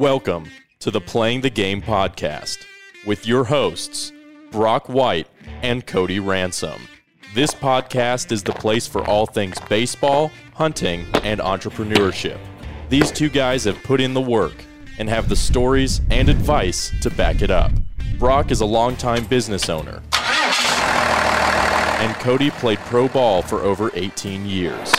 Welcome to the Playing the Game podcast with your hosts, Brock White and Cody Ransom. This podcast is the place for all things baseball, hunting, and entrepreneurship. These two guys have put in the work and have the stories and advice to back it up. Brock is a longtime business owner, and Cody played pro ball for over 18 years.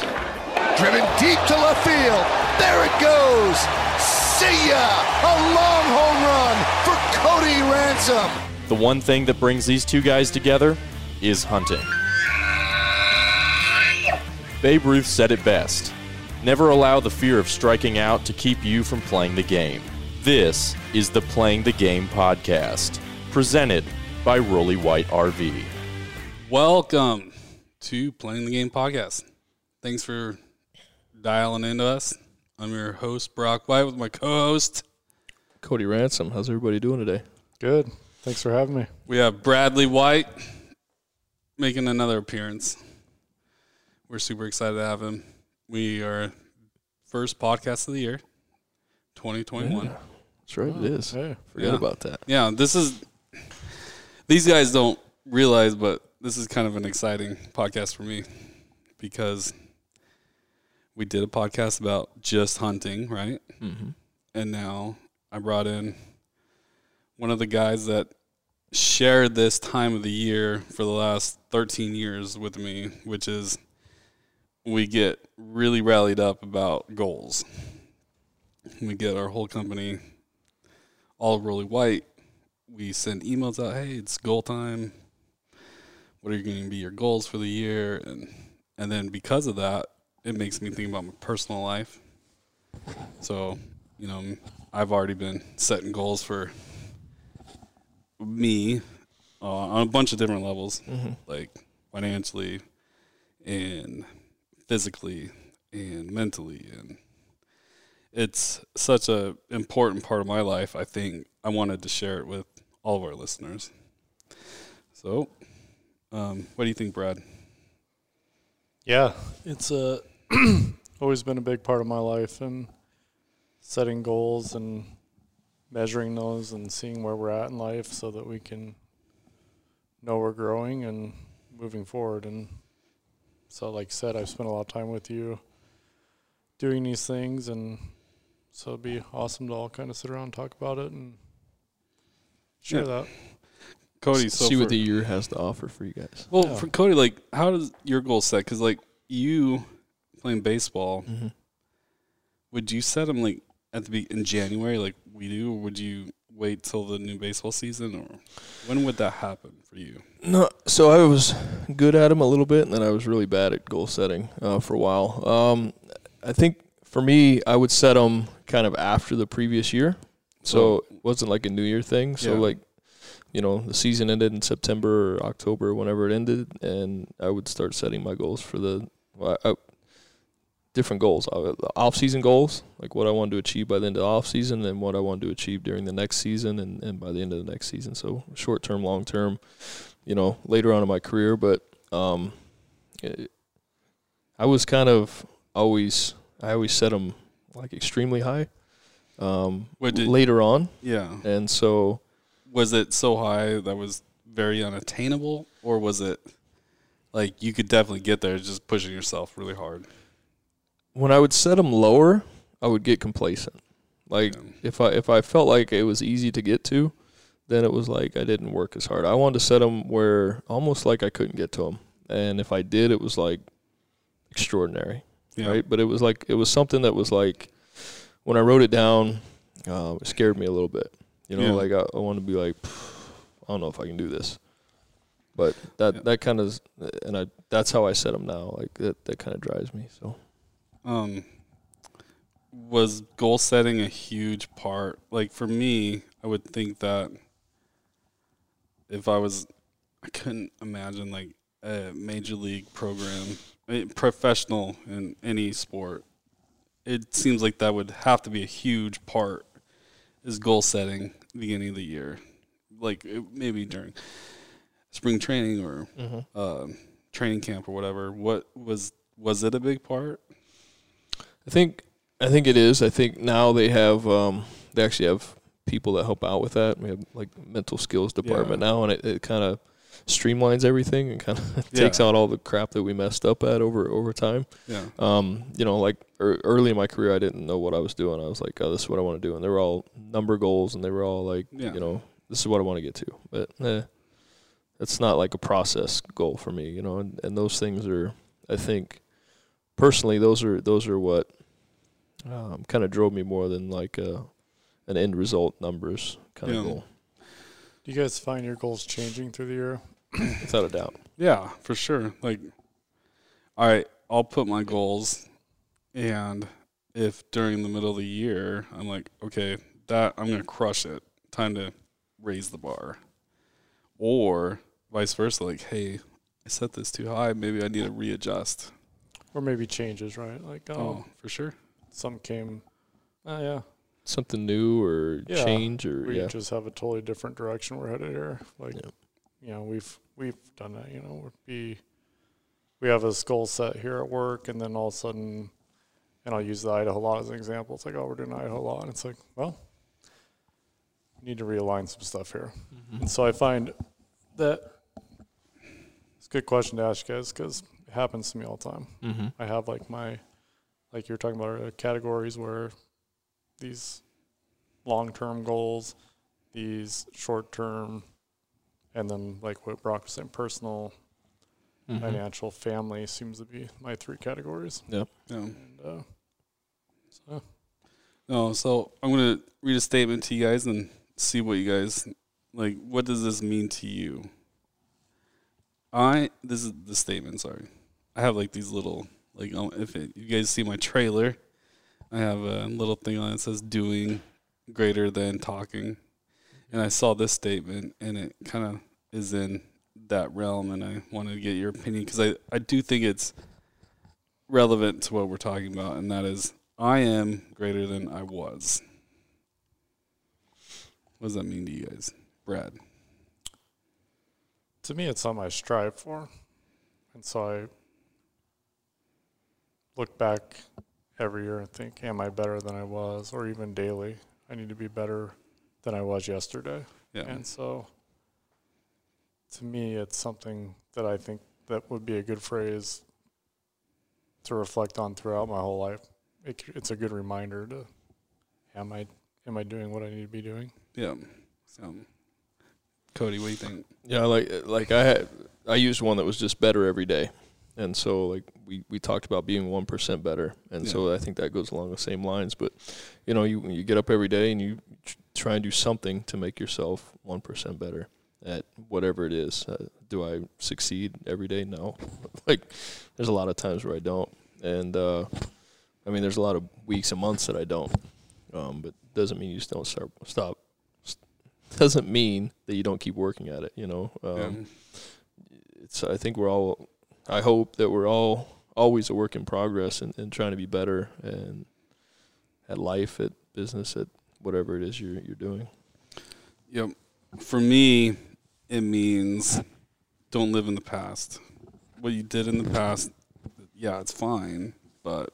Driven deep to left field. There it goes. See ya! A long home run for Cody Ransom. The one thing that brings these two guys together is hunting. Babe Ruth said it best Never allow the fear of striking out to keep you from playing the game. This is the Playing the Game podcast, presented by Rolly White RV. Welcome to Playing the Game podcast. Thanks for dialing into us. I'm your host, Brock White, with my co host. Cody Ransom. How's everybody doing today? Good. Thanks for having me. We have Bradley White making another appearance. We're super excited to have him. We are first podcast of the year, 2021. Yeah, that's right. It is. Yeah. Forget Yeah. about that. Yeah, this is. These guys don't realize, but this is kind of an exciting podcast for me because we did a podcast about just hunting, right? Mm-hmm. And now I brought in one of the guys that shared this time of the year for the last 13 years with me, which is we get really rallied up about goals. We get our whole company all really white. We send emails out, hey, it's goal time. What are you going to be your goals for the year? And and then because of that, it makes me think about my personal life. So, you know, I've already been setting goals for me uh, on a bunch of different levels, like financially and physically and mentally. And it's such a important part of my life i think i wanted to share it with all of our listeners. So um, what do you think brad? Yeah, it's uh, always been a big part of my life and setting goals and measuring those and seeing where we're at in life so that we can know we're growing and moving forward. And so, like I said, I've spent a lot of time with you doing these things, and so it'd be awesome to all kind of sit around and talk about it and share Yeah. that. cody so See what the year has to offer for you guys. well Yeah. for cody like how does your goal set because like you playing baseball Mm-hmm. would you set them like at the be in january like we do or would you wait till the new baseball season or when would that happen for you No, so I was good at them a little bit, and then I was really bad at goal setting uh, for a while. Um, I think for me, I would set them kind of after the previous year, so it wasn't like a New Year thing. So Yeah. like, you know, the season ended in September or October, whenever it ended, and I would start setting my goals for the well, I, different goals, uh, off season goals, like what I wanted to achieve by the end of the off season, and what I wanted to achieve during the next season, and, and by the end of the next season. So short term, long term, you know, later on in my career. But um, it, I was kind of always, I always set them like extremely high. Um, did- later on, yeah and so was it so high that was very unattainable or was it like you could definitely get there just pushing yourself really hard when I would set them lower, I would get complacent. Like Yeah. if I if I felt like it was easy to get to, then it was like I didn't work as hard. I wanted to set them where almost like I couldn't get to them, and if I did, it was like extraordinary, yeah right? But it was like it was something that was like when I wrote it down, uh, it scared me a little bit. You know, Yeah. like I, I want to be like, I don't know if I can do this. But that Yeah. that kind of and I that's how I set them now. Like that that kind of drives me. So um was goal setting a huge part. Like for me i would think that if i was i couldn't imagine like a major league program professional in any sport. It seems like that would have to be a huge part is goal setting beginning of the year. Like it, maybe during spring training or um, training camp or whatever. What was was it a big part I think I think it is. I think now they have um, they actually have people that help out with that. We have like mental skills department now, and it, it kind of streamlines everything and kind of Yeah. takes out all the crap that we messed up at over over time. Yeah. Um, you know, like er, early in my career, I didn't know what I was doing. I was like, oh, this is what I want to do, and they were all number goals, and they were all like, Yeah. you know, this is what I want to get to. But eh, it's not like a process goal for me, you know. And, and those things are, I think, personally, those are those are what um, kind of drove me more than like uh, an end result numbers kind Yeah. of goal, Do you guys find your goals changing through the year? without a doubt. Yeah, for sure. Like, all right, I'll put my goals, and if during the middle of the year I'm like, okay, that I'm gonna crush it, time to raise the bar, or vice versa, like, hey, I set this too high, maybe I need to readjust. Or maybe changes, right? Like, oh, Oh, for sure. some came. Oh, yeah. Something new or Yeah, change or We yeah, just have a totally different direction we're headed here. Like, Yeah. you know, we've we've done that. You know, we we have a goal set here at work, and then all of a sudden, and I'll use the Idaho law as an example. It's like, oh, we're doing Idaho law, and it's like, well, we need to realign some stuff here. Mm-hmm. And so I find that it's a good question to ask you guys because it happens to me all the time. mm-hmm. I have like my, like you're talking about uh, categories where these long term goals, these short term, and then like what Brock was saying, personal, Mm-hmm. financial, family seems to be my three categories. Yep. Yeah. And uh, so, No, so I'm gonna read a statement to you guys and see what you guys like. What does this mean to you? I this is the statement. Sorry, I have like these little like um, if it, you guys see my trailer, I have a little thing on it that says "doing greater than talking," and I saw this statement and it kind of is in that realm, and I wanted to get your opinion because I I do think it's relevant to what we're talking about, and that is I am greater than I was. What does that mean to you guys, Brad? to me, it's something I strive for. And so I look back every year and think, am I better than I was? Or even daily, I need to be better than I was yesterday. Yeah, And so, to me, it's something that I think that would be a good phrase to reflect on throughout my whole life. It, it's a good reminder to, am I am I doing what I need to be doing? yeah. So, Cody, what do you think? Yeah, like like I had I used one that was just better every day, and so like we, we talked about being one percent better, and so I think that goes along the same lines. But you know, you you get up every day and you try and do something to make yourself one percent better at whatever it is. Uh, do I succeed every day? No. like there's a lot of times where I don't, and uh, I mean there's a lot of weeks and months that I don't. Um, but doesn't mean you just don't start stop. Doesn't mean that you don't keep working at it. You know. Um, yeah. it's I think we're all I hope that we're all always a work in progress and, and trying to be better and at life, at business, at whatever it is you're you're doing. Yep. For me, it means don't live in the past. What you did in the past, yeah, it's fine, but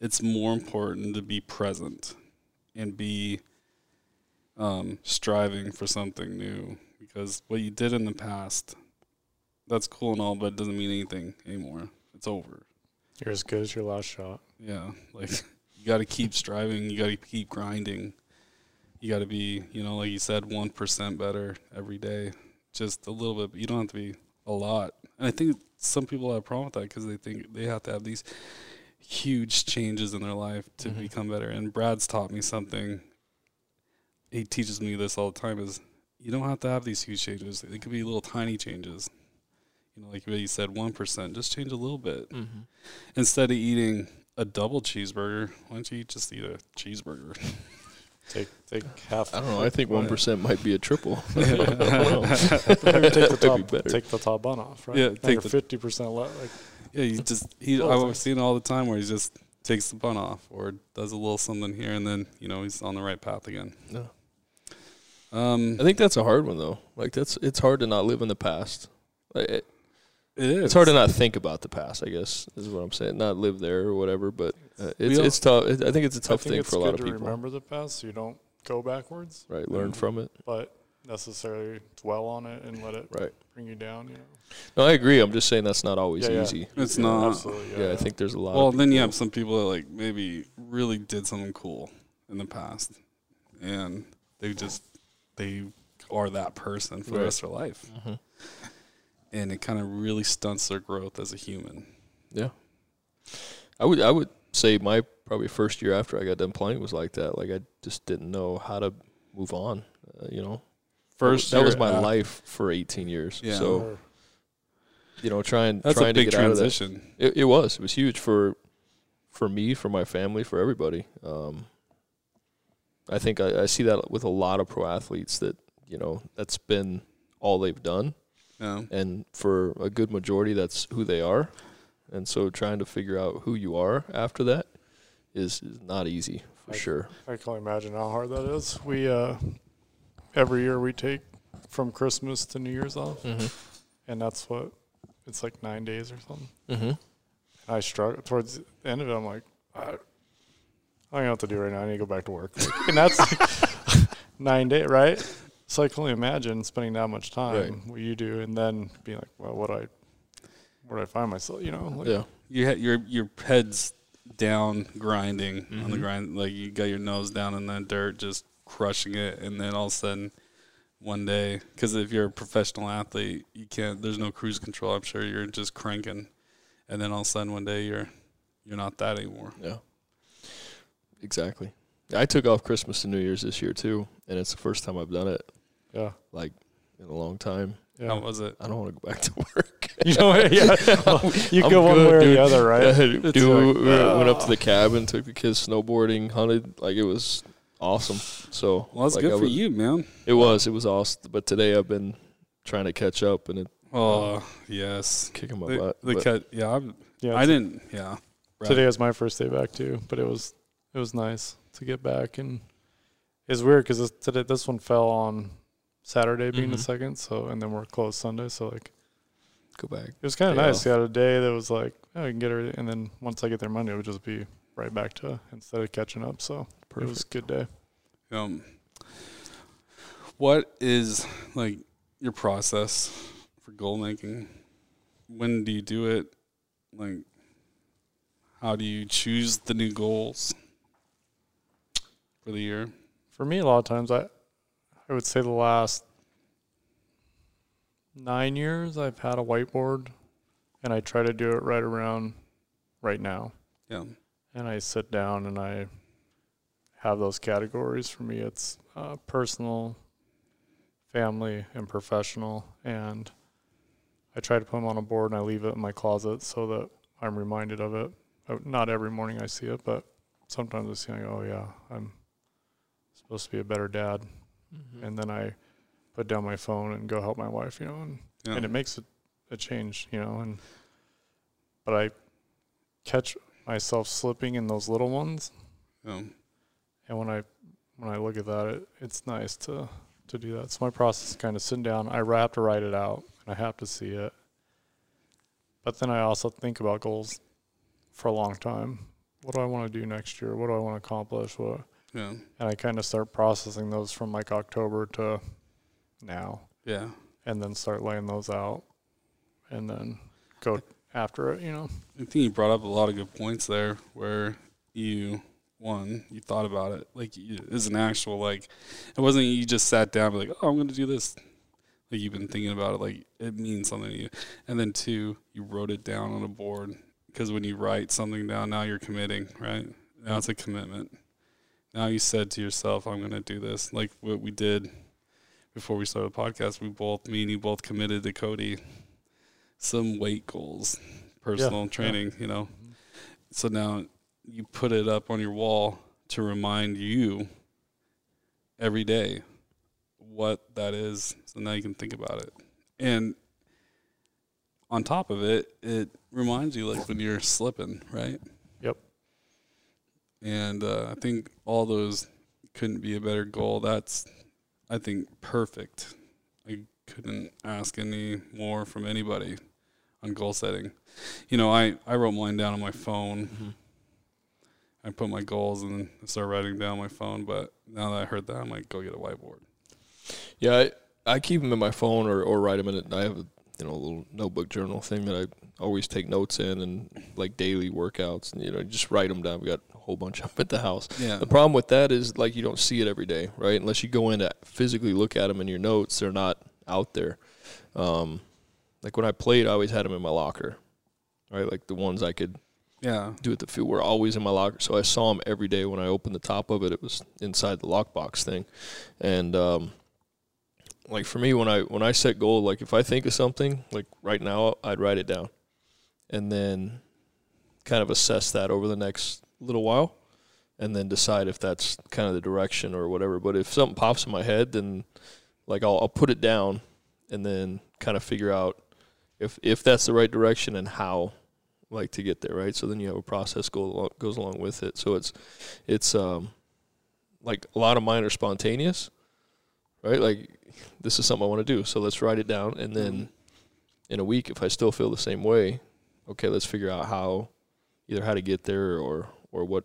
it's more important to be present and be um, striving for something new because what you did in the past, that's cool and all, but it doesn't mean anything anymore. It's over. You're as good as your last shot. Yeah, like you got to keep striving. You got to keep grinding. You got to be, you know, like you said, one percent better every day. Just a little bit. But you don't have to be a lot. And I think some people have a problem with that because they think they have to have these huge changes in their life to Mhm. become better. And Brad's taught me something. He teaches me this all the time: is you don't have to have these huge changes. It could be little tiny changes. You know, like what you said, one percent. Just change a little bit Mm-hmm. instead of eating a double cheeseburger, why don't you just eat a cheeseburger? Take take half. I don't know. I think one percent might be a triple. Maybe take the That'd be top take the top bun off, right? Yeah, take you're the- fifty percent left. Like yeah, you just he. I've things. seen it all the time where he just takes the bun off or does a little something here, and then you know he's on the right path again. No. Um, I think that's a hard one though. Like that's it's hard to not live in the past. Like, it, it is. it's hard to not think about the past. I guess is what I'm saying. Not live there or whatever. But uh, it's it's tough. It, I think it's a tough thing for a lot of to people. remember the past, so you don't go backwards, right? Learn from it, but necessarily dwell on it and let it right? bring you down. You know. No, I agree. I'm just saying that's not always Yeah, yeah. easy. It's Yeah, not. absolutely. Yeah, I think there's a lot. Well, of then you have some people that like maybe really did something cool in the past, and they just they are that person for the rest of their life, Mhm. And it kind of really stunts their growth as a human. Yeah, I would I would say my probably first year after I got done playing was like that. Like I just didn't know how to move on. Uh, you know, First, that was my after- life for 18 years. Yeah. So you know, trying That's trying a big to get out of that. transition. It, it was. It was huge for for me, for my family, for everybody. Um, I think I, I see that with a lot of pro athletes that you know that's been all they've done, Yeah. and for a good majority, that's who they are. And so, trying to figure out who you are after that is, is not easy for I- sure. I can only imagine how hard that is. We uh, every year we take from Christmas to New Year's off, Mm-hmm. and that's what it's like nine days or something. Mm-hmm. And I struggle towards the end of it. I'm like, I, I don't know what to do right now. I need to go back to work, and that's like nine days, right? So I can only imagine spending that much time Right. what you do, and then being like, well, what I, where do I find myself? You know, like, Yeah. You had your your head's down grinding on Mm-hmm. the grind, like you got your nose down in the dirt, just crushing it, and then all of a sudden, one day, because if you're a professional athlete, you can't. There's no cruise control. I'm sure you're just cranking, and then all of a sudden, one day you're you're not that anymore. Yeah. Exactly. I took off Christmas and New Year's this year too, and it's the first time I've done it yeah, like in a long time. yeah. How was it? I don't want to go back to work. you know, yeah. Well, you I'm go one good, way or dude. the other, right? Yeah, dude, like, we went oh. up to the cabin, took the kids snowboarding, hunted. Like it was awesome. So Well, that's like, good I for was- you, man. It was. It was awesome. But today I've been trying to catch up and it Oh yes, kicking my the, butt. the cut. Yeah, I'm, Yeah, I didn't. Yeah, right. Today was my first day back too, but it was it was nice to get back and it's weird because this, today this one fell on Saturday being the Mhm. second, so and then we're closed Sunday, so like go back. it was kind of nice. off. You had a day that was like oh, I can get everything, and then once I get there Monday, it would just be right back to instead of catching up. So it was a good day. Um, what is like your process for goal making? When do you do it? Like, how do you choose the new goals for the year? For me, a lot of times I I would say the last nine years I've had a whiteboard, and I try to do it right around right now. Yeah, and I sit down and I have those categories. For me, it's uh, personal, family, and professional. And I try to put them on a board and I leave it in my closet so that I'm reminded of it. Uh, Not every morning I see it, but sometimes I see it. I go, oh yeah, I'm supposed to be a better dad. Mm-hmm. And then I put down my phone and go help my wife. You know, and yeah. and it makes a, a change, you know. And but I catch myself slipping in those little ones, yeah. and when I when I look at that, it, it's nice to to do that. So my process is kind of sitting down. I have to write it out, and I have to see it. But then I also think about goals for a long time. What do I want to do next year? What do I want to accomplish? What yeah, and I kind of start processing those from like October to now, yeah. and then start laying those out, and then go after it. You know. I think you brought up a lot of good points there where you one you thought about it like as an actual like it wasn't you just sat down and be like oh I'm going to do this like you've been thinking about it like it means something to you and then two you wrote it down on a board because when you write something down now you're committing right now it's a commitment now you said to yourself I'm going to do this like what we did before we started the podcast we both me and you both committed to Cody some weight goals personal yeah. training, you know. Mm-hmm. So now you put it up on your wall to remind you every day what that is. So now you can think about it. And on top of it, it reminds you like when you're slipping, right? And uh, I think all those couldn't be a better goal. That's, I think, perfect. I couldn't ask any more from anybody on goal setting. You know, I, I wrote mine down on my phone I put my goals and then I start writing down my phone. But now that I heard that, I'm like, go get a whiteboard. Yeah, I, I keep them in my phone or, or write them in it. I have a you know a little notebook journal thing that I always take notes in and like daily workouts and you know just write them down. We got a whole bunch of them at the house. Yeah. The problem with that is like you don't see it every day, right? Unless you go in to physically look at them in your notes, they're not out there. Um, like when I played, I always had them in my locker, right? Like the ones I could Yeah. do at the field were always in my locker. So I saw them every day. When I opened the top of it, it was inside the lockbox thing, and um, like for me, when I when I set goal, like if I think of something, like right now, I'd write it down, and then kind of assess that over the next little while, and then decide if that's kind of the direction or whatever. But if something pops in my head, then like I'll, I'll put it down, and then kind of figure out if if that's the right direction and how like to get there, right? So then you have a process go along, goes along with it. So it's it's um like a lot of mine are spontaneous, right? Like this is something I want to do, so let's write it down, and then in a week, if I still feel the same way, okay, let's figure out how either how to get there or or what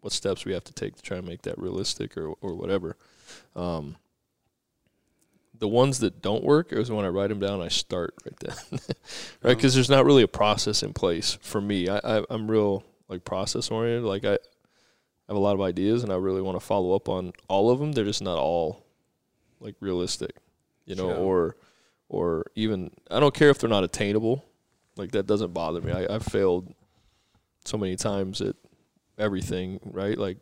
what steps we have to take to try and make that realistic or or whatever. Um, the ones that don't work is when I write them down. I start right then, right? Because there's not really a process in place for me. I, I I'm real like process oriented. Like I have a lot of ideas, and I really want to follow up on all of them. They're just not all like realistic, you know, Sure. or or even I don't care if they're not attainable. Like that doesn't bother me. I, I've failed so many times at everything, right? Like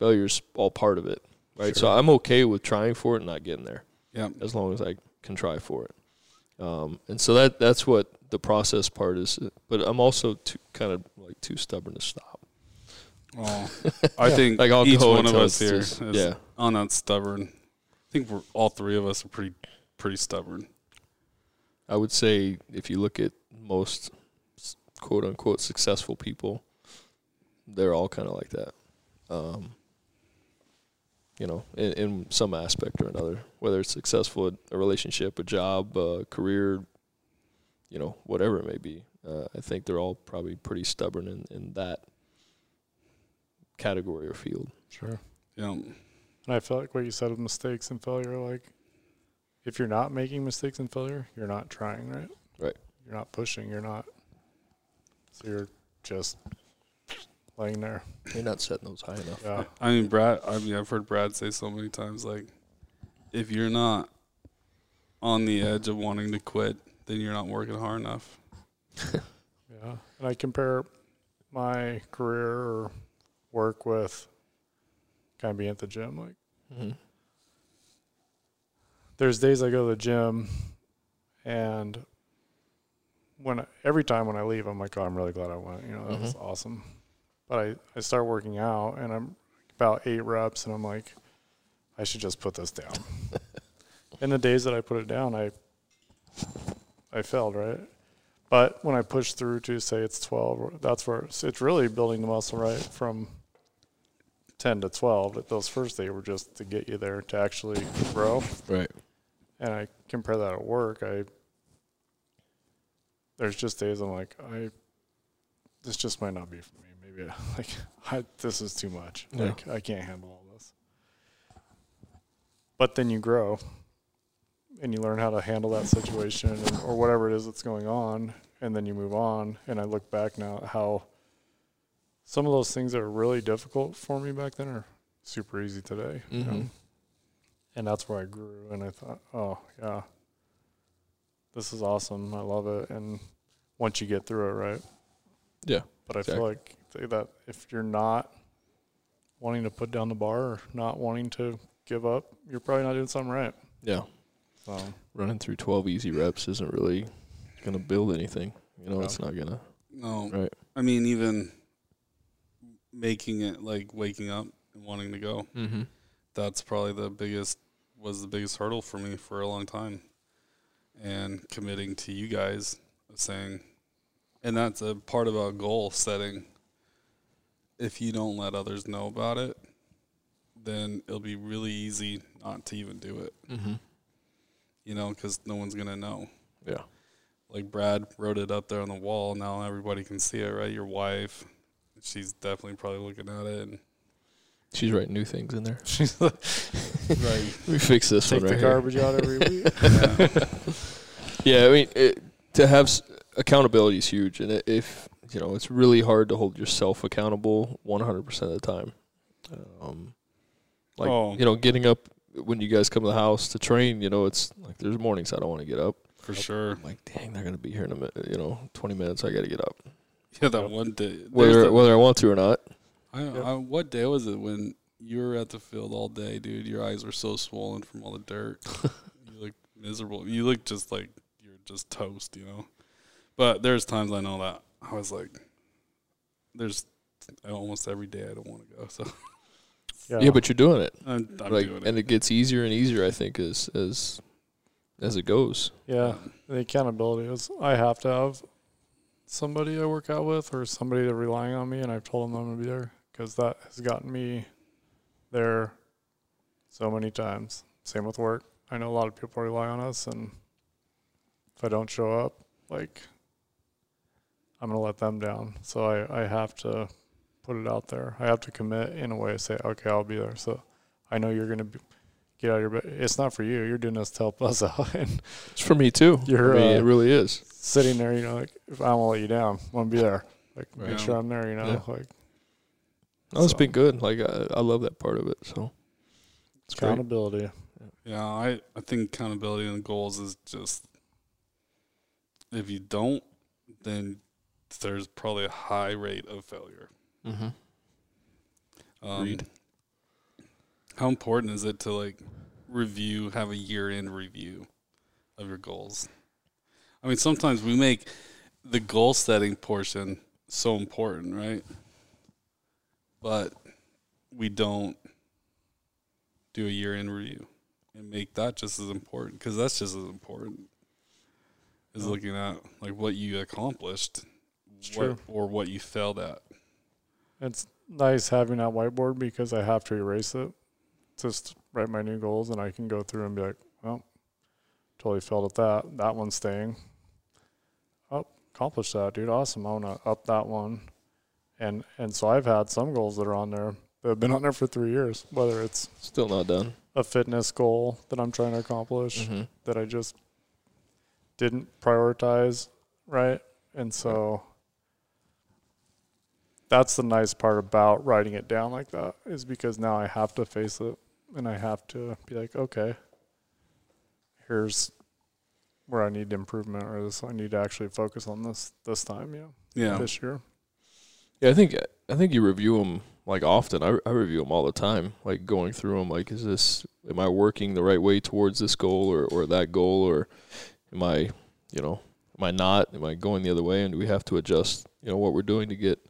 failure's all part of it, right? So I'm okay with trying for it and not getting there Yeah. as long as I can try for it. Um, and so that that's what the process part is. But I'm also too, kind of like too stubborn to stop. Well, I think Like, I'll each one of us here is yeah. on that stubborn. I think we're all three of us are pretty pretty stubborn. I would say if you look at most quote unquote successful people, they're all kind of like that. Um, you know, in, in some aspect or another, whether it's successful at a relationship, a job, a career, you know, whatever it may be. Uh, I think they're all probably pretty stubborn in, in that category or field. Sure. Yeah. And I feel like what you said with mistakes and failure, like if you're not making mistakes and failure, you're not trying, right? Right. You're not pushing. You're not. So you're just laying there. You're not setting those high enough. Yeah. I mean, Brad. I mean, I've heard Brad say so many times, like, if you're not on the edge of wanting to quit, then you're not working hard enough. Yeah. And I compare my career or work with kind of being at the gym. Like hmm there's days I go to the gym and when every time when I leave, I'm like, oh, I'm really glad I went. You know, that was mm-hmm. awesome. But I, I start working out and I'm about eight reps and I'm like, I should just put this down. In the days that I put it down, I I failed, right? But when I push through to say it's 12, that's where it's, it's really building the muscle, right? From 10 to 12. But those first eight were just to get you there to actually grow Right. And I compare that at work, I there's just days I'm like, I this just might not be for me. Maybe like I, this is too much. Yeah. Like I can't handle all this. But then you grow, and you learn how to handle that situation and, or whatever it is that's going on, and then you move on. And I look back now at how some of those things that are really difficult for me back then are super easy today. you know? Mm-hmm. And that's where I grew. And I thought, oh yeah, this is awesome. I love it. And once you get through it, right? Yeah. But I Exactly. feel like that if you're not wanting to put down the bar or not wanting to give up, you're probably not doing something right. Yeah. So Running through 12 easy reps isn't really going to build anything. You know, No. it's not going to. No, Right. I mean, even making it like waking up and wanting to go. Mm-hmm. That's probably the biggest was the biggest hurdle for me for a long time, and committing to you guys, saying, and that's a part about goal setting. If you don't let others know about it, then it'll be really easy not to even do it. Mm-hmm. You know, because no one's gonna know. Yeah. like Brad wrote it up there on the wall. Now everybody can see it, right? Your wife, she's definitely probably looking at it. And She's writing new things in there. She's like, right, Let me fix this take one the right here. garbage out every week. yeah. Yeah, I mean, it, to have s- accountability is huge, and i- if you know, it's really hard to hold yourself accountable 100 percent of the time. Um, like Oh. you know, getting up when you guys come to the house to train, you know, it's like there's mornings I don't want to get up. for sure. I'm like, dang, they're gonna be here in a minute. You know, 20 minutes, I got to get up, Yeah, that one day. whether the- whether I want to or not. I, I, what day was it when you were at the field all day, dude? Your eyes were so swollen from all the dirt. you look miserable. You look just like you're just toast, you know. But there's times I know that I was like, there's almost every day I don't want to go. So Yeah, Yeah, but you're doing it, I'm, I'm like, doing and it. it gets easier and easier. I think as as as it goes. yeah, the accountability is I have to have somebody I work out with or somebody that's relying on me, and I've told them I'm gonna be there because that has gotten me there so many times. Same with work. I know a lot of people rely on us, and if I don't show up, like I'm gonna let them down. So I, I have to put it out there. I have to commit in a way, say, okay, I'll be there. So I know you're gonna be, get out of your bed. It's not for you. You're doing this to help us out. and It's for me too. You're, mean, uh, it really is. sitting there, you know, like if I won't let you down, I'm gonna be there. Like Right. make sure I'm there. You know, Yeah. like No, it's so- been good. Like I, I love that part of it. So it's great. accountability. Yeah, I, I think accountability and goals is just if you don't, then there's probably a high rate of failure. Mm-hmm. Um, Agreed. How important is it to like review, have a year end review of your goals? I mean, sometimes we make the goal setting portion so important, right? But we don't do a year end review and make that just as important because that's just as important as Oh. looking at like what you accomplished what, or what you failed at. It's nice having that whiteboard because I have to erase it. Just write my new goals, and I can go through and be like, well, totally failed at that. That one's staying. Oh, accomplished that, dude. Awesome. I want to up that one. And and so I've had some goals that are on there that have been on there for three years. Whether it's Still not done. a fitness goal that I'm trying to accomplish, Mm-hmm. that I just didn't prioritize right. And so that's the nice part about writing it down like that is because now I have to face it and I have to be like, okay, here's where I need improvement or this I need to actually focus on this this time, yeah, Yeah. this year. Yeah, I think I think you review them like often. I, I review them all the time, like going through them. Like, is this am I working the right way towards this goal or or that goal, or am I, you know, am I not? Am I going the other way? And do we have to adjust, you know, what we're doing to get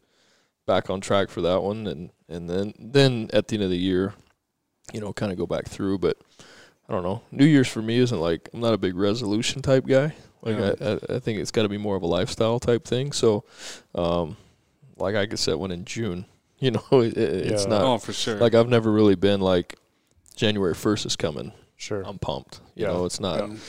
back on track for that one? And and then then at the end of the year, you know, kind of go back through. But I don't know. New Year's for me isn't like I'm not a big resolution type guy. Like Yeah. I, I, I think it's got to be more of a lifestyle type thing. So, um, like I could set one in June. You know, it, it- it's Yeah. not oh, for sure. like I've never really been like January first is coming. Sure. I'm pumped. You Yeah. know, it's not. Um,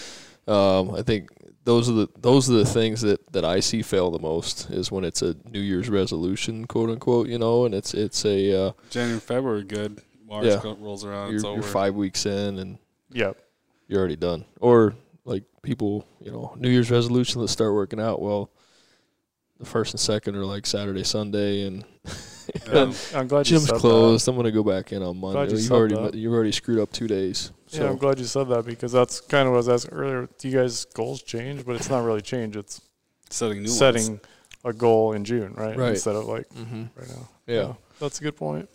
Um, I think those are the those are the things that, that I see fail the most is when it's a New Year's resolution, quote unquote. You know, and it's it's a uh, January, February, good. March Yeah. rolls around. you're, over. you're five weeks in and Yep. you're already done. Or like people, you know, New Year's resolution, let's start working out. Well, the first and second are like Saturday, Sunday, and Yeah. I'm glad you gym's said that. closed. I'm gonna go back in on Monday. you You've already that. you've already screwed up two days. So Yeah, I'm glad you said that because that's kind of what I was asking earlier. Do you guys goals change? But it's not really change. It's setting new setting ones. a goal in June, right? Right. Instead of like hmm right now. yeah. that's a good point.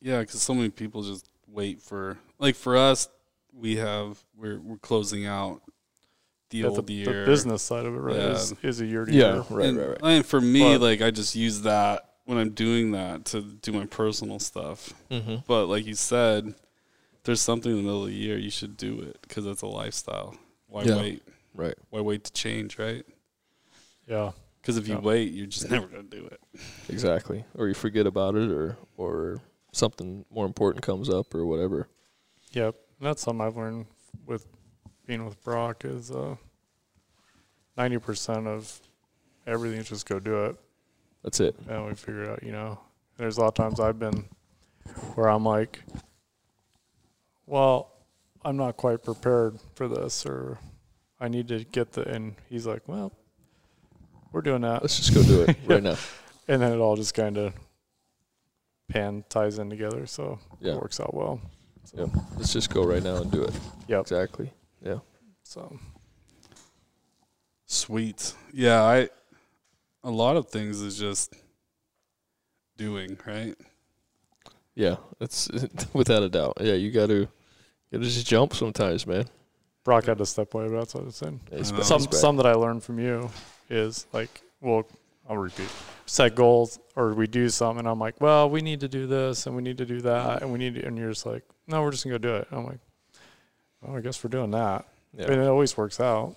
Yeah, because so many people just wait for like for us, we have we're we're closing out the Yeah, old the, year. the business side of it, right, Yeah. is, is a year to Yeah, year. right, and, right, right. And for me, But- like I just use that when I'm doing that to do my personal stuff. Mm-hmm. But like you said, if there's something in the middle of the year, you should do it because it's a lifestyle. Why Yeah. wait? Right. Why wait to change? Right? Yeah, Because if you Yeah. wait, you're just never gonna do it. Exactly. Or you forget about it, or or something more important comes up, or whatever. yep. And that's something I've learned with being with Brock is uh, ninety percent of everything is just go do it. That's it. and we figure it out. You know, there's a lot of times I've been where I'm like, well, I'm not quite prepared for this, or I need to get the. And he's like, well, we're doing that, Let's just go do it right now. and then it all just kind of pan ties in together, so Yeah. it works out well. So, Yep. Let's just go right now and do it. Yep. Exactly. Yeah. So Sweet. Yeah, I a lot of things is just doing, right? Yeah. That's without a doubt. Yeah. You got to, you got to just jump sometimes, man. Brock had to step away, but that's what I'm saying. Yeah, he's I some some that I learned from you is like, well, I'll repeat. Set goals, or we do something, and I'm like, well, we need to do this, and we need to do that, and we need, to, and you're just like, no, we're just gonna go do it. I'm like, well, I guess we're doing that, Yeah. and it always works out,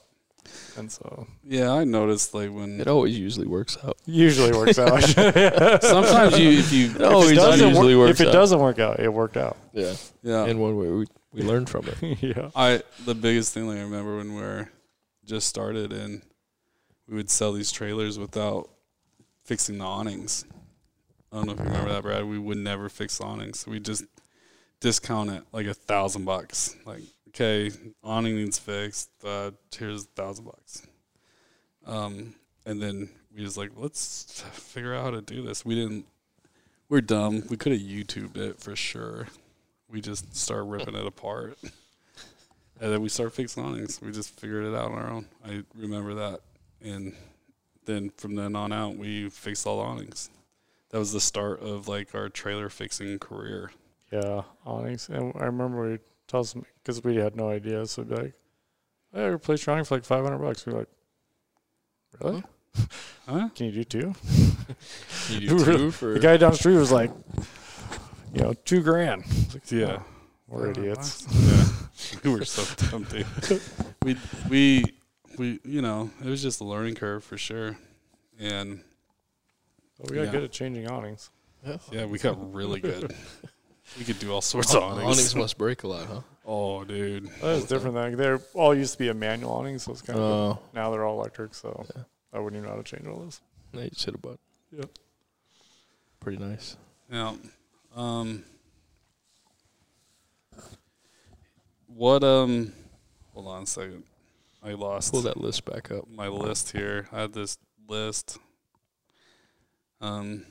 and so Yeah, I noticed like when It always usually works out. usually works out. sometimes you if you It always doesn't usually work, works if it out. doesn't work out, it worked out. Yeah. yeah In one way, we we learn from it. yeah, I the biggest thing like I remember when we were just started and we would sell these trailers without fixing the awnings. I don't know if you remember that, Brad. We would never fix the awnings. We just discount it like a thousand bucks. Like, okay, awning needs fixed. Uh, here's a thousand bucks. Um, and then we was like, let's figure out how to do this. We didn't. We're dumb. We could have YouTubed it for sure. We just start ripping it apart. And then we start fixing awnings. We just figured it out on our own. I remember that. And then from then on out, we fixed all the awnings. That was the start of like our trailer fixing career. yeah, awnings. And I remember we tell me because we had no idea, so we'd be like, "Hey, replace your awning for like 500 bucks." We're like, "Really? Huh? Can you do two? You do two The guy down the street was like, you know, two grand. I like, Yeah. we're idiots. Yeah. we were so dumb, dude. We, we, we, you know, it was just a learning curve for sure. And But we got Yeah. good at changing awnings. yeah, we got really good. We could do all sorts of awnings. Awnings must break a lot, huh? Oh, dude. That was different than they all used to be a manual awning, so it's kind of Oh, now they're all electric. So Yeah. I wouldn't even know how to change all this. no, you just hit a button. Yep. Pretty nice. Yeah. Um. What um? Hold on a second. I lost Pull that list back up. my list here. I had this list. Um.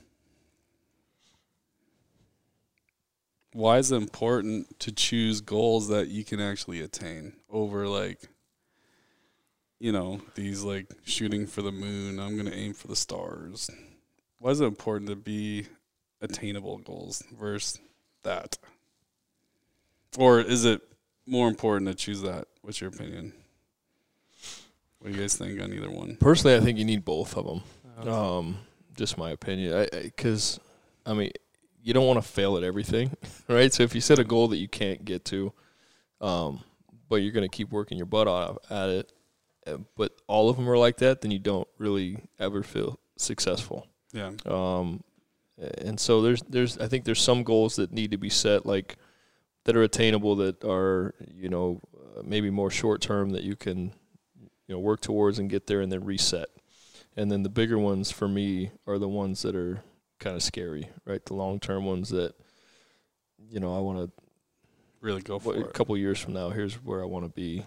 Why is it important to choose goals that you can actually attain over like, you know, these like shooting for the moon? I'm gonna aim for the stars. Why is it important to be attainable goals versus that? Or is it more important to choose that? What's your opinion? What do you guys think on either one? Personally, I think you need both of them. Um, just my opinion. I because I, mean, you don't want to fail at everything, right? So if you set a goal that you can't get to, um, but you're going to keep working your butt off at it, uh, but all of them are like that, then you don't really ever feel successful. Yeah. Um, and so there's there's I think there's some goals that need to be set like that are attainable that are you know uh, maybe more short term that you can you know work towards and get there and then reset. And then the bigger ones for me are the ones that are kind of scary, right? The long term ones that you know I want to Really go for a couple years from now, here's where I want to be.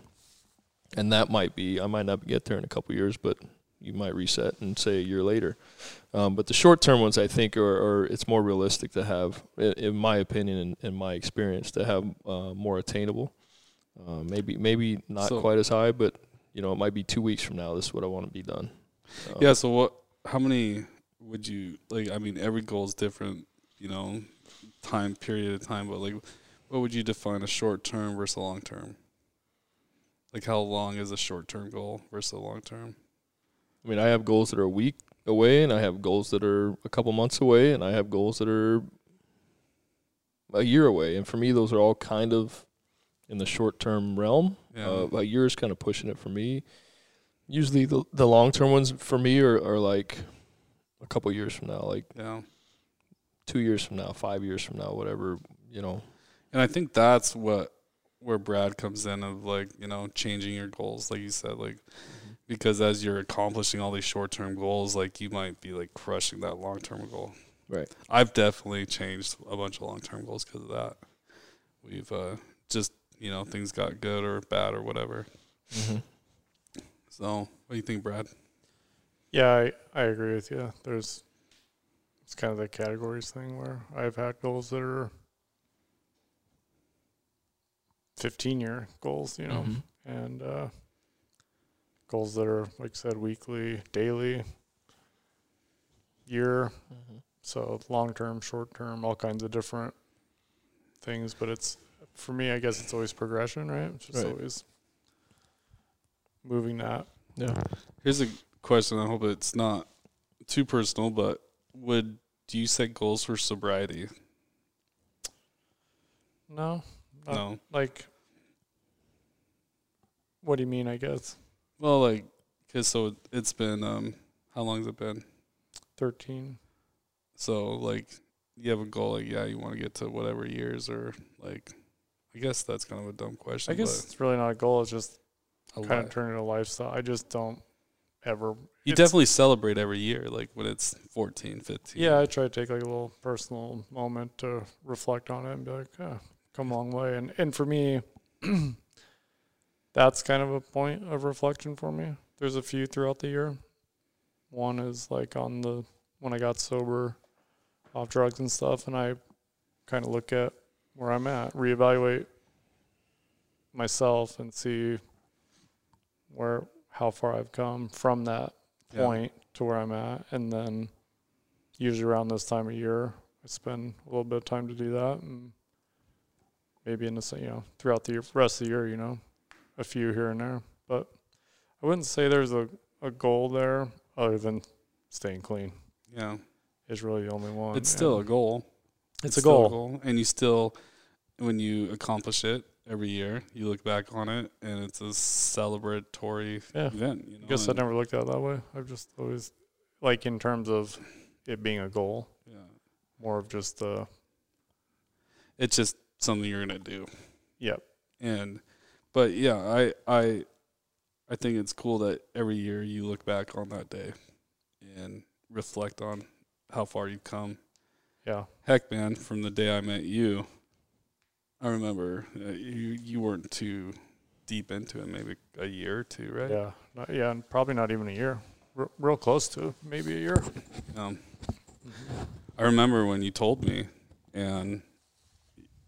And that might be, I might not get there in a couple years, but you might reset and say a year later. Um, but the short term ones, I think, are, are it's more realistic to have, in, in my opinion and in my experience, to have uh, more attainable. Uh, maybe maybe not So- quite as high, but you know it might be two weeks from now. This is what I want to be done. Yeah. So what? How many would you like? I mean, every goal is different. You know, time period of time. But like, what would you define a short term versus a long term? Like, how long is a short term goal versus a long term? I mean, I have goals that are a week away, and I have goals that are a couple months away, and I have goals that are a year away. And for me, those are all kind of in the short term realm. Yeah. Uh, a year is kind of pushing it for me. Usually, the the long term ones for me are, are like a couple years from now, like yeah. two years from now, five years from now, whatever. You know, And I think that's what where Brad comes in of like, you know, changing your goals, like you said, like because as you're accomplishing all these short term goals, like you might be like crushing that long term goal. Right. I've definitely changed a bunch of long term goals because of that. We've uh, just you know things got good or bad or whatever. Mm-hmm. So, what do you think, Brad? Yeah, I, I agree with you. There's it's kind of the categories thing where I've had goals that are 15 year goals, you know, Mhm. and uh, goals that are, like I said, weekly, daily, year. Mm-hmm. So long term, short term, all kinds of different things. But it's, for me, I guess it's always progression, right? It's just Right. always moving that. Yeah. Here's a question. I hope it's not too personal, but would do you set goals for sobriety? No, not no. like, what do you mean, I guess? Well, like, cause so it's been um, how long has it been? 13. So like, you have a goal, like yeah, you want to get to whatever years, or like, I guess that's kind of a dumb question. I guess it's really not a goal. It's just kind of turning a lifestyle. I just don't ever. you it's- definitely celebrate every year, like when it's 14, 15. Yeah, I try to take like a little personal moment to reflect on it and be like, oh, come a long way. And and for me, that's kind of a point of reflection for me. There's a few throughout the year. One is like on the when I got sober, off drugs and stuff, and I kind of look at where I'm at, reevaluate myself, and see where how far I've come from that Yeah. point to where I'm at, and then usually around this time of year, I spend a little bit of time to do that, and maybe in the you know throughout the year, rest of the year, you know, a few here and there, but I wouldn't say there's a a goal there other than staying clean yeah. is really the only one. It's still a goal. it's, a still goal. and you still, when you accomplish it every year, you look back on it, and it's a celebratory Yeah. event. You know? I guess I never looked at it that way. I've just always like in terms of it being a goal, yeah. more of just uh It's just something you're gonna do. yep. and but yeah i i i think it's cool that every year you look back on that day and reflect on how far you've come Yeah. heck man from the day i met you i remember uh, you you weren't too deep into it maybe a year or two right Yeah. Not, yeah, and probably not even a year. R- real close to maybe a year. um, i remember when you told me and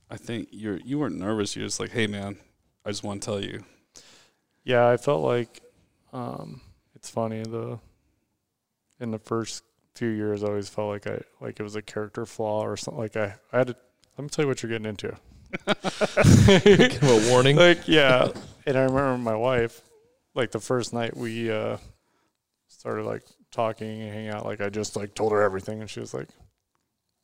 i think you're you weren't nervous you're just like hey man i just want to tell you Yeah, I felt like um it's funny the in the first few years I always felt like I like it was a character flaw or something like I I had to let me tell you what you're getting into. Give a warning. like yeah, and I remember my wife like the first night we uh started like talking and hanging out like I just like told her everything and she was like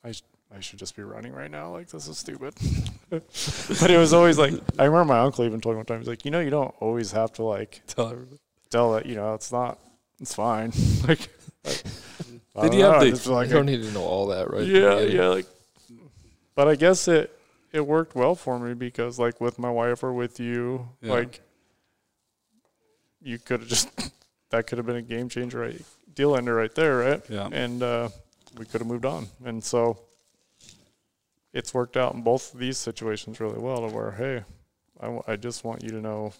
I sh- I should just be running right now like this is stupid. but it was always like I remember my uncle even told me one time he's like you know you don't always have to like tell everybody tell that you know it's not it's fine like, like Did you have know, the- like you don't need to know all that, right? yeah yeah like but I guess it it worked well for me because like with my wife or with you Yeah. like you could have just that could have been a game changer right deal ender right there right? Yeah. And uh, we could have moved on. And so it's worked out in both of these situations really well to where hey I, w- I just want you to know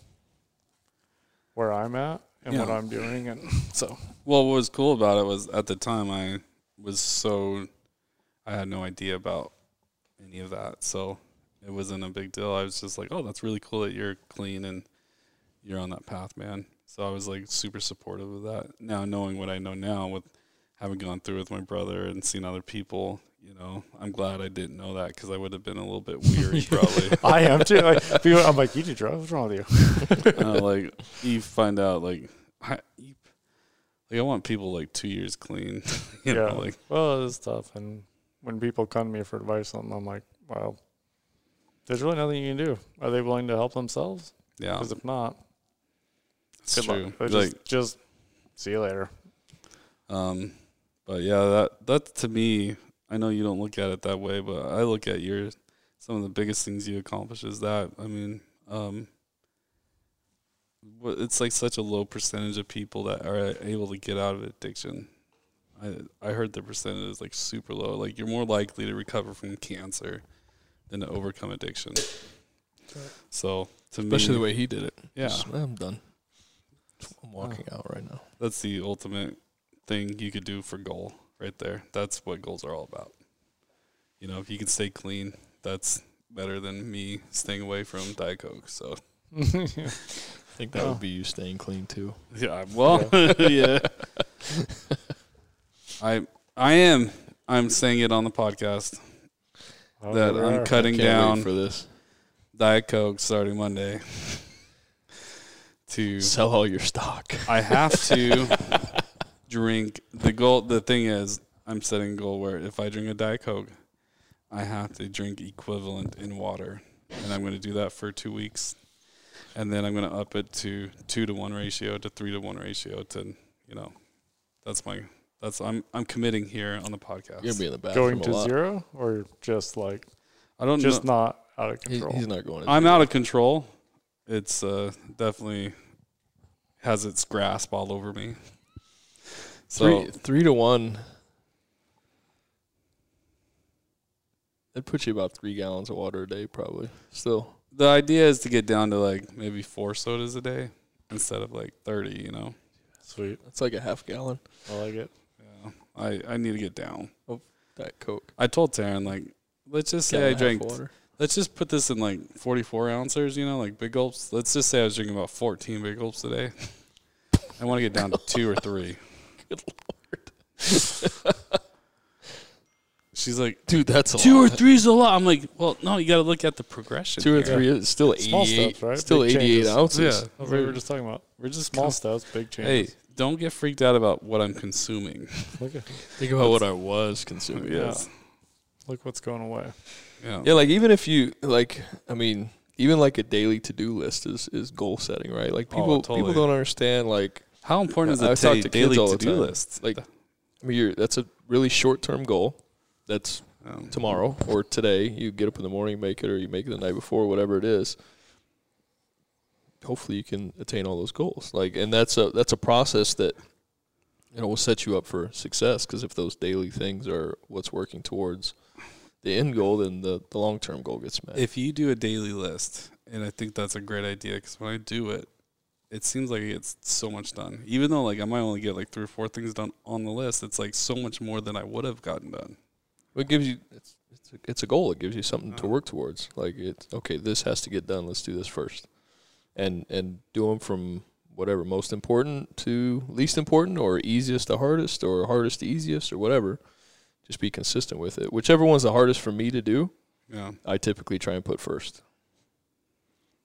where I'm at and what I'm doing and so. Well, what was cool about it was at the time I was so I had no idea about any of that, so it wasn't a big deal. I was just like, "Oh, that's really cool that you're clean and you're on that path, man." So I was like super supportive of that. Now knowing what I know now with having gone through with my brother and seen other people, you know, I'm glad I didn't know that because I would have been a little bit weary probably. I am too like people, I'm like you do drugs what's wrong with you uh, like you find out like I, you, like I want people like two years clean. you yeah know, like well it's tough and when people come to me for advice on something I'm like well there's really nothing you can do are they willing to help themselves yeah, because if not it's good true. luck But Like, just, just see you later um, but yeah, that that to me, I know you don't look at it that way, but I look at your some of the biggest things you accomplish is that. I mean, um, it's like such a low percentage of people that are able to get out of addiction. I I heard the percentage is like super low. Like you're more likely to recover from cancer than to overcome addiction. So to Especially me, the way he did it. yeah, Just, I'm done. I'm walking out right now. that's the ultimate thing you could do for goal right there. That's what goals are all about. You know, if you can stay clean, that's better than me staying away from Diet Coke. So I think that would be you staying clean too. yeah, well, yeah. I I am I'm saying it on the podcast Oh, that I'm are. cutting down for this. Diet Coke starting Monday. to Sell all your stock. I have to drink the goal. The thing is, I'm setting a goal where if I drink a Diet Coke, I have to drink equivalent in water, and I'm going to do that for two weeks, and then I'm going to up it to two to one ratio to three to one ratio to, you know, that's my that's I'm I'm committing here on the podcast. You're gonna be in the bathroom going a to lot. zero or just like I don't just know. not out of He- control. he's not going. To I'm out of control. It's uh, definitely has its grasp all over me. So three, three to one. That puts you about three gallons of water a day, probably. Still, the idea is to get down to like maybe four sodas a day instead of like 30 you know Sweet. that's like a half gallon. I like it. Yeah i i need to get down Oh, That Coke. i told taryn like let's just say i and drank water. let's just put this in like 44 ounces you know like big gulps let's just say i was drinking about 14 big gulps a day i want to get down to two or three Good lord, she's like dude, that's a two or lot. three is a lot i'm like well no you got to look at the progression Two or here. three is still Small eighty-eight. stuff, right? Still Big eighty-eight changes. ounces. Yeah. That's what we were just talking about. we're just Small com- steps, big hey changes. Don't get freaked out about what i'm consuming Look at Think about what I was consuming. yes look what's going away. yeah Yeah, like even if you like, I mean, even like a daily to-do list is is goal setting, right? Like Oh, people totally. people don't understand like how important is I it talk to to daily kids all the to-do time. list Like, I mean, you're, that's a really short-term goal. That's Um, tomorrow or today. You get up in the morning, make it, or you make it the night before, whatever it is. Hopefully, you can attain all those goals. Like, and that's a that's a process that you know will set you up for success. Because if those daily things are what's working towards the end goal, then the the long term goal gets met. if you do a daily list, and I think that's a great idea because when I do it, it seems like it's so much done. Even though like I might only get like three or four things done on the list, it's like so much more than I would have gotten done. It gives you it's it's a, it's a goal. It gives you something to Uh-huh. work towards. Like it's okay. This has to get done. Let's do this first, and and do them from whatever most important to least important, or easiest to hardest, or hardest to easiest, or whatever. Just be consistent with it. Whichever one's the hardest for me to do, Yeah, I typically try and put first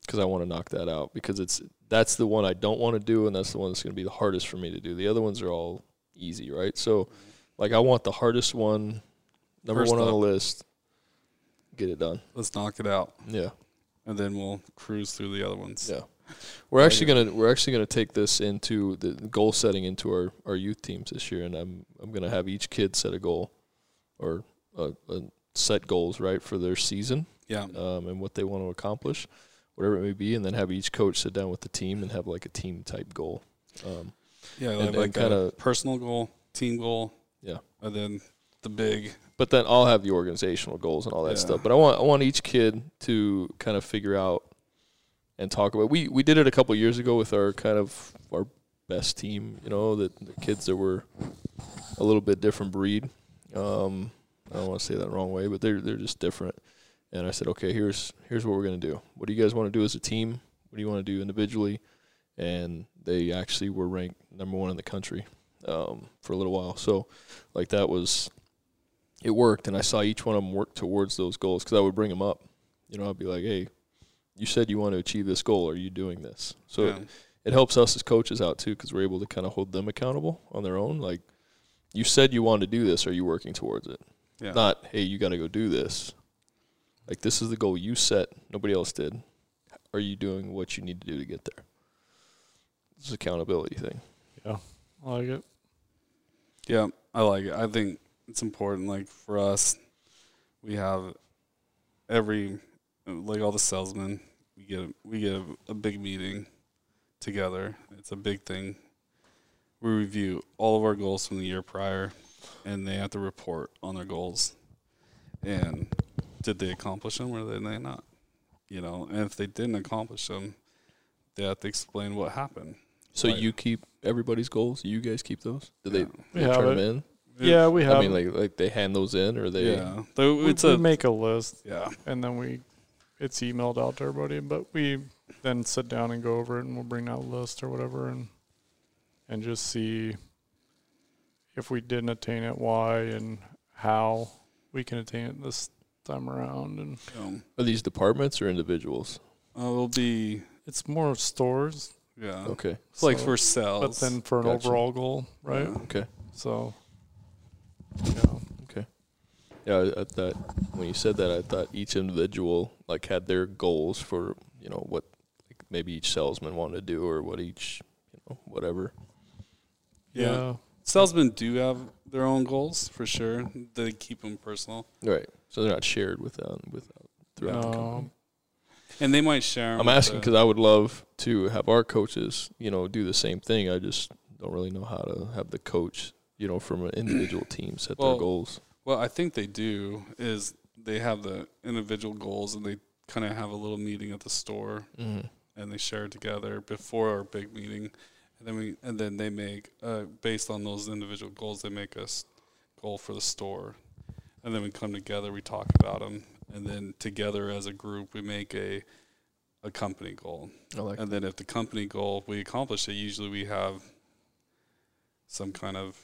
because I want to knock that out because it's that's the one I don't want to do, and that's the one that's going to be the hardest for me to do. The other ones are all easy, right? So, like I want the hardest one, number First one on the list. Get it done. let's knock it out, Yeah, and then we'll cruise through the other ones. yeah. We're actually gonna we're actually gonna take this into the goal setting into our, our youth teams this year, and I'm I'm gonna have each kid set a goal, or a, a set goals right for their season. yeah. um, and what they want to accomplish, whatever it may be, and then have each coach sit down with the team and have like a team type goal. Um, Yeah, And- like, like kinda- a personal goal, team goal, yeah, and then the big. But then I'll have the organizational goals and all that Yeah. stuff. But I want I want each kid to kind of figure out and talk about. We we did it a couple years ago with our kind of our best team. You know, that the kids that were a little bit different breed. Um, I don't want to say that the wrong way, but they're they're just different. And I said, okay, here's here's what we're gonna do. What do you guys want to do as a team? What do you want to do individually? And they actually were ranked number one in the country um, for a little while. So, like that was it worked, and I saw each one of them work towards those goals because I would bring them up. You know, I'd be like, hey, you said you want to achieve this goal. Are you doing this? So yeah. it, it helps us as coaches out too because we're able to kind of hold them accountable on their own. Like, you said you wanted to do this. Are you working towards it? yeah. Not, hey, you got to go do this. Like, this is the goal you set. Nobody else did. Are you doing what you need to do to get there? It's an accountability thing. Yeah, I like it. Yeah, I like it. I think it's important. Like for us, we have every like all the salesmen. We get a, we get a, a big meeting together. It's a big thing. We review all of our goals from the year prior, and they have to report on their goals. And did they accomplish them or did they not? You know, and if they didn't accomplish them, they have to explain what happened. So Right. you keep everybody's goals. You guys keep those. Do they, Yeah. We they have turn it. them in? Yeah, we have. I mean, like like they hand those in, or they. yeah, Though we, it's we a make a list yeah. and then we it's emailed out to everybody. But we then sit down and go over it, and we'll bring out a list or whatever, and and just see if we didn't attain it, why, and how we can attain it this time around. And Um, Are these departments or individuals? uh, it'll be it's more stores, yeah. Okay. It's like for sales, but then for an Gotcha. overall goal, right? Yeah. Okay. So, yeah. Okay. Yeah, I, I thought when you said that, I thought each individual like had their goals for you know what like maybe each salesman wanted to do or what each you know whatever. yeah. yeah. Salesmen do have their own goals for sure. They keep them personal, Right. So they're not shared without uh, without uh, throughout the No. company. and they might share. 'em I'm asking because I would love to have our coaches, you know, do the same thing. I just don't really know how to have the coach, you know, from an individual team set Well, their goals. Well, I think they do is they have the individual goals and they kind of have a little meeting at the store Mm-hmm. and they share it together before our big meeting, and then we and then they make uh, based on those individual goals they make us goal for the store, and then we come together we talk about them, and then together as a group we make a a company goal, I like. and then if the company goal we accomplish it, usually we have some kind of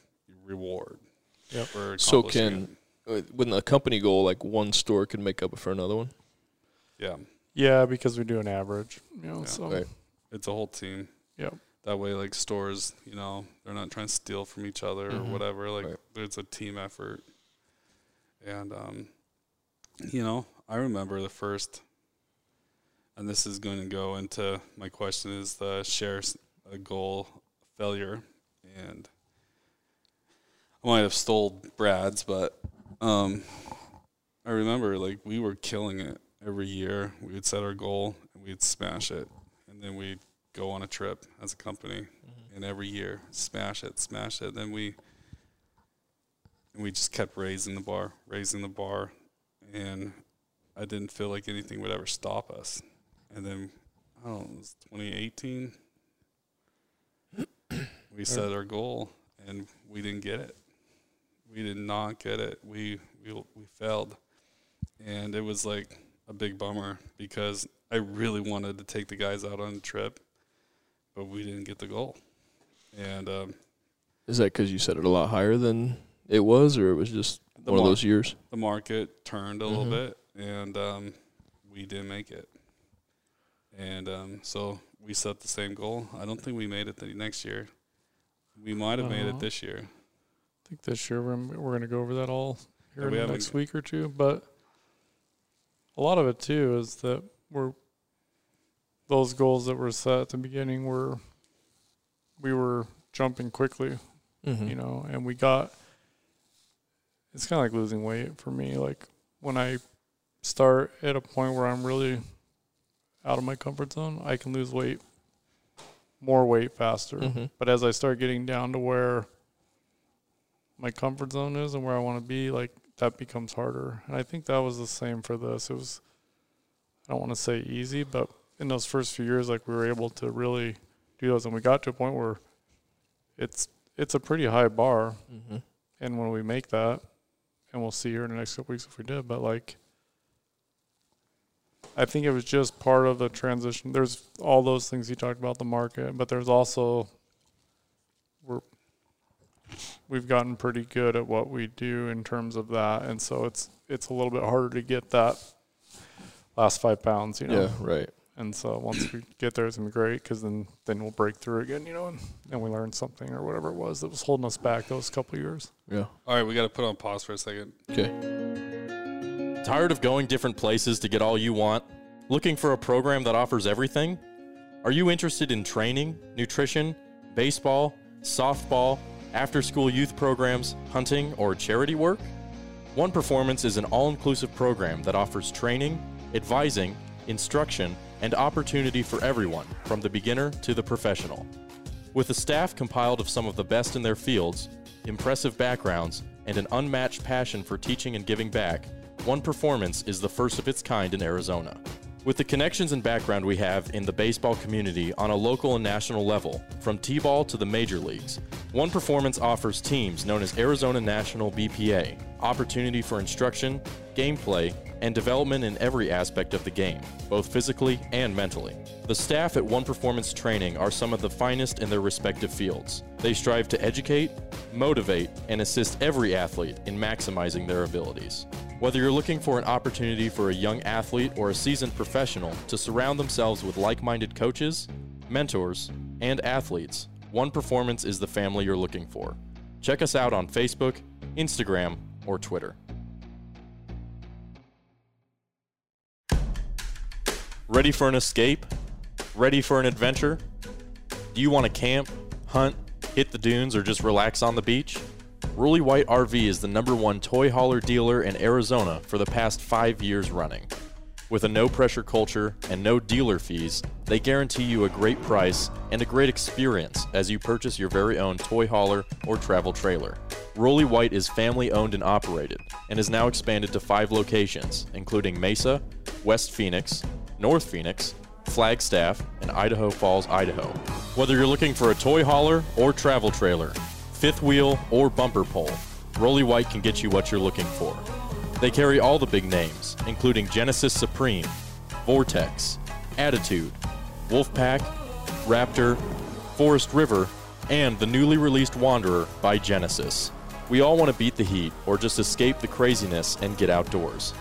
reward. Yep. For So can- it. Uh, With a company goal, like one store could make up for another one. yeah. Yeah, because we do an average, you know. Yeah. so Right. it's a whole team. Yep. That way, like stores, you know, they're not trying to steal from each other Mhm. or whatever. Like Right. it's a team effort. And um, you know, I remember the first, and this is going to go into my question is the share a goal failure, and I might have stole Brad's, but um, I remember like we were killing it every year. We would set our goal and we'd smash it, and then we'd go on a trip as a company, and every year smash it, smash it. Then we and we just kept raising the bar, raising the bar, and I didn't feel like anything would ever stop us. And then I don't know, it was 2018. we set our goal and we didn't get it. We did not get it. We we we failed, and it was like a big bummer because I really wanted to take the guys out on a trip, but we didn't get the goal. And um, Is that because you set it a lot higher than it was, or it was just one of those years? the market turned a little Mhm. bit, and um, we didn't make it. And um, so we set the same goal. I don't think we made it the next year. We might have made Uh-huh. it this year. I think this year we're, we're going to go over that all Yeah, here in we the next week or two. But a lot of it too is that we're those goals that were set at the beginning were we were jumping quickly, Mm-hmm. you know, and we got. It's kind of like losing weight for me. Like when I start at a point where I'm really out of my comfort zone, I can lose weight, more weight faster. Mm-hmm. But as I start getting down to where my comfort zone is and where I want to be, like that becomes harder. And I think that was the same for this. It was, I don't want to say easy, but in those first few years, like we were able to really do those, and we got to a point where it's it's a pretty high bar. Mm-hmm. And when we make that, and we'll see here in the next couple weeks if we did, but like, I think it was just part of the transition. There's all those things you talked about the market, but there's also we've gotten pretty good at what we do in terms of that, and so it's it's a little bit harder to get that last five pounds, you know. Yeah, right. And so once we get there, it's gonna be great because then then we'll break through again, you know, and, and we learn something or whatever it was that was holding us back those couple of years. Yeah. All right, we got to put on pause for a second. Okay. Tired of going different places to get all you want? Looking for a program that offers everything? Are you interested in training, nutrition, baseball, softball, after school youth programs, hunting, or charity work? One Performance is an all inclusive program that offers training, advising, instruction, and opportunity for everyone, from the beginner to the professional. With a staff compiled of some of the best in their fields, impressive backgrounds, and an unmatched passion for teaching and giving back, One Performance is the first of its kind in Arizona. With the connections and background we have in the baseball community on a local and national level, from T ball to the major leagues, One Performance offers teams known as Arizona National BPA opportunity for instruction, gameplay, and development in every aspect of the game, both physically and mentally. The staff at One Performance Training are some of the finest in their respective fields. They strive to educate, motivate, and assist every athlete in maximizing their abilities. Whether you're looking for an opportunity for a young athlete or a seasoned professional to surround themselves with like minded coaches, mentors, and athletes, One Performance is the family you're looking for. Check us out on Facebook, Instagram, or Twitter. Ready for an escape? Ready for an adventure? Do you want to camp, hunt, hit the dunes, or just relax on the beach? Rolly White RV is the number one toy hauler dealer in Arizona for the past five years running. With a no pressure culture and no dealer fees, they guarantee you a great price and a great experience as you purchase your very own toy hauler or travel trailer. Rolly White is family owned and operated and is now expanded to five locations, including Mesa, West Phoenix, North Phoenix, Flagstaff, and Idaho Falls, Idaho. Whether you're looking for a toy hauler or travel trailer, fifth wheel or bumper pull, Rolly White can get you what you're looking for. They carry all the big names, including Genesis Supreme, Vortex, Attitude, Wolfpack, Raptor, Forest River, and the newly released Wanderer by Genesis. We all want to beat the heat or just escape the craziness and get outdoors.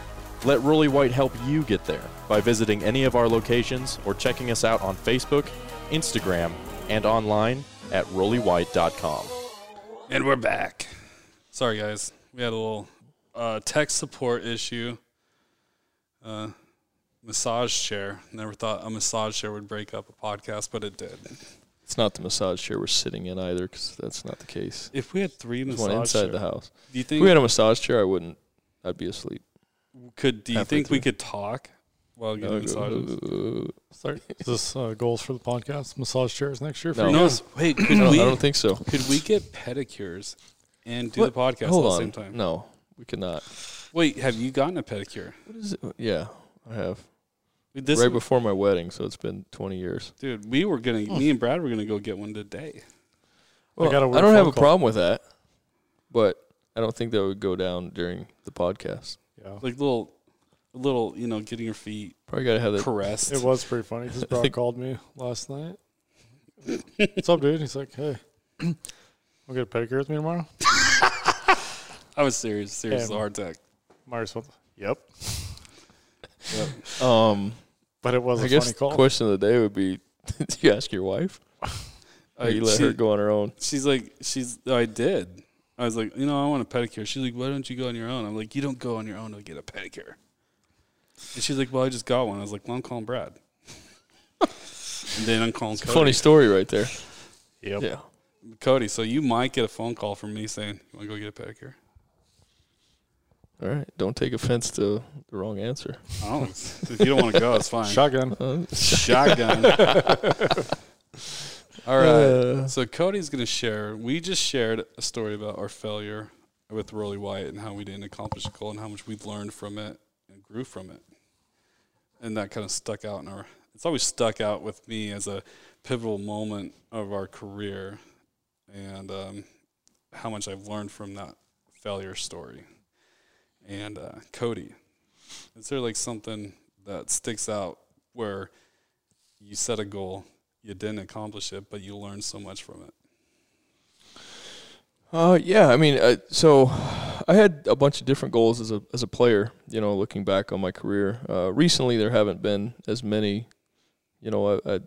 Let Rolly White help you get there by visiting any of our locations or checking us out on Facebook, Instagram, and online at rollywhite.com. And we're back. Sorry, guys. We had a little uh, tech support issue. Uh, massage chair. Never thought a massage chair would break up a podcast, but it did. It's not the massage chair we're sitting in either, because that's not the case. If we had three There's massage one inside chairs, the house. do you think If we had a massage chair, I wouldn't. I'd be asleep. Could? Do you halfway think we through. could talk while getting Uh, massages? Sorry, is this uh, goals for the podcast? Massage chairs next year for No. you No, s- wait. Could I don't, we? I don't think so. could we get pedicures and do What? the podcast Hold at the on. same time? No, we cannot. Wait, have you gotten a pedicure? What is it? Yeah, I have. This, right before my wedding, so it's been 20 years. dude, we were gonna. Me and Brad were gonna go get one today. Well, got a I weird don't have phone a call. problem with that, but I don't think that would go down during the podcast. Yeah, Like little, little, you know, getting your feet Probably got to have that. caressed. it was pretty funny because Brock called me last night. What's up, dude? He's like, "Hey, want to get a pedicure with me tomorrow?" I was serious, serious as a Yeah. hard tech. Myers went, "Yep," Um, but it was a I guess funny the call. question of the day would be: Did you ask your wife? Or I- you let she- her go on her own? She's like, she's. I did. I was like, you know, I want a pedicure. She's like, why don't you go on your own? I'm like, you don't go on your own to get a pedicure. And she's like, well, I just got one. I was like, well, I'm calling Brad. and then I'm calling It's a Cody. funny story right there. Yep. Yeah. Cody, so you might get a phone call from me saying, you want to go get a pedicure? All right. Don't take offense to the wrong answer. I don't. if you don't want to go, it's fine. Shotgun. Uh, Shotgun. All right. Uh, So Cody's going to share. We just shared a story about our failure with Rolly White and how we didn't accomplish a goal and how much we learned from it and grew from it. And that kind of stuck out in our. It's always stuck out with me as a pivotal moment of our career, and um, how much I've learned from that failure story. And uh, Cody, is there like something that sticks out where you set a goal, you didn't accomplish it, but you learned so much from it? Uh, yeah, I mean, uh, so I had a bunch of different goals as a as a player. You know, looking back on my career, uh, recently there haven't been as many. You know, I, I,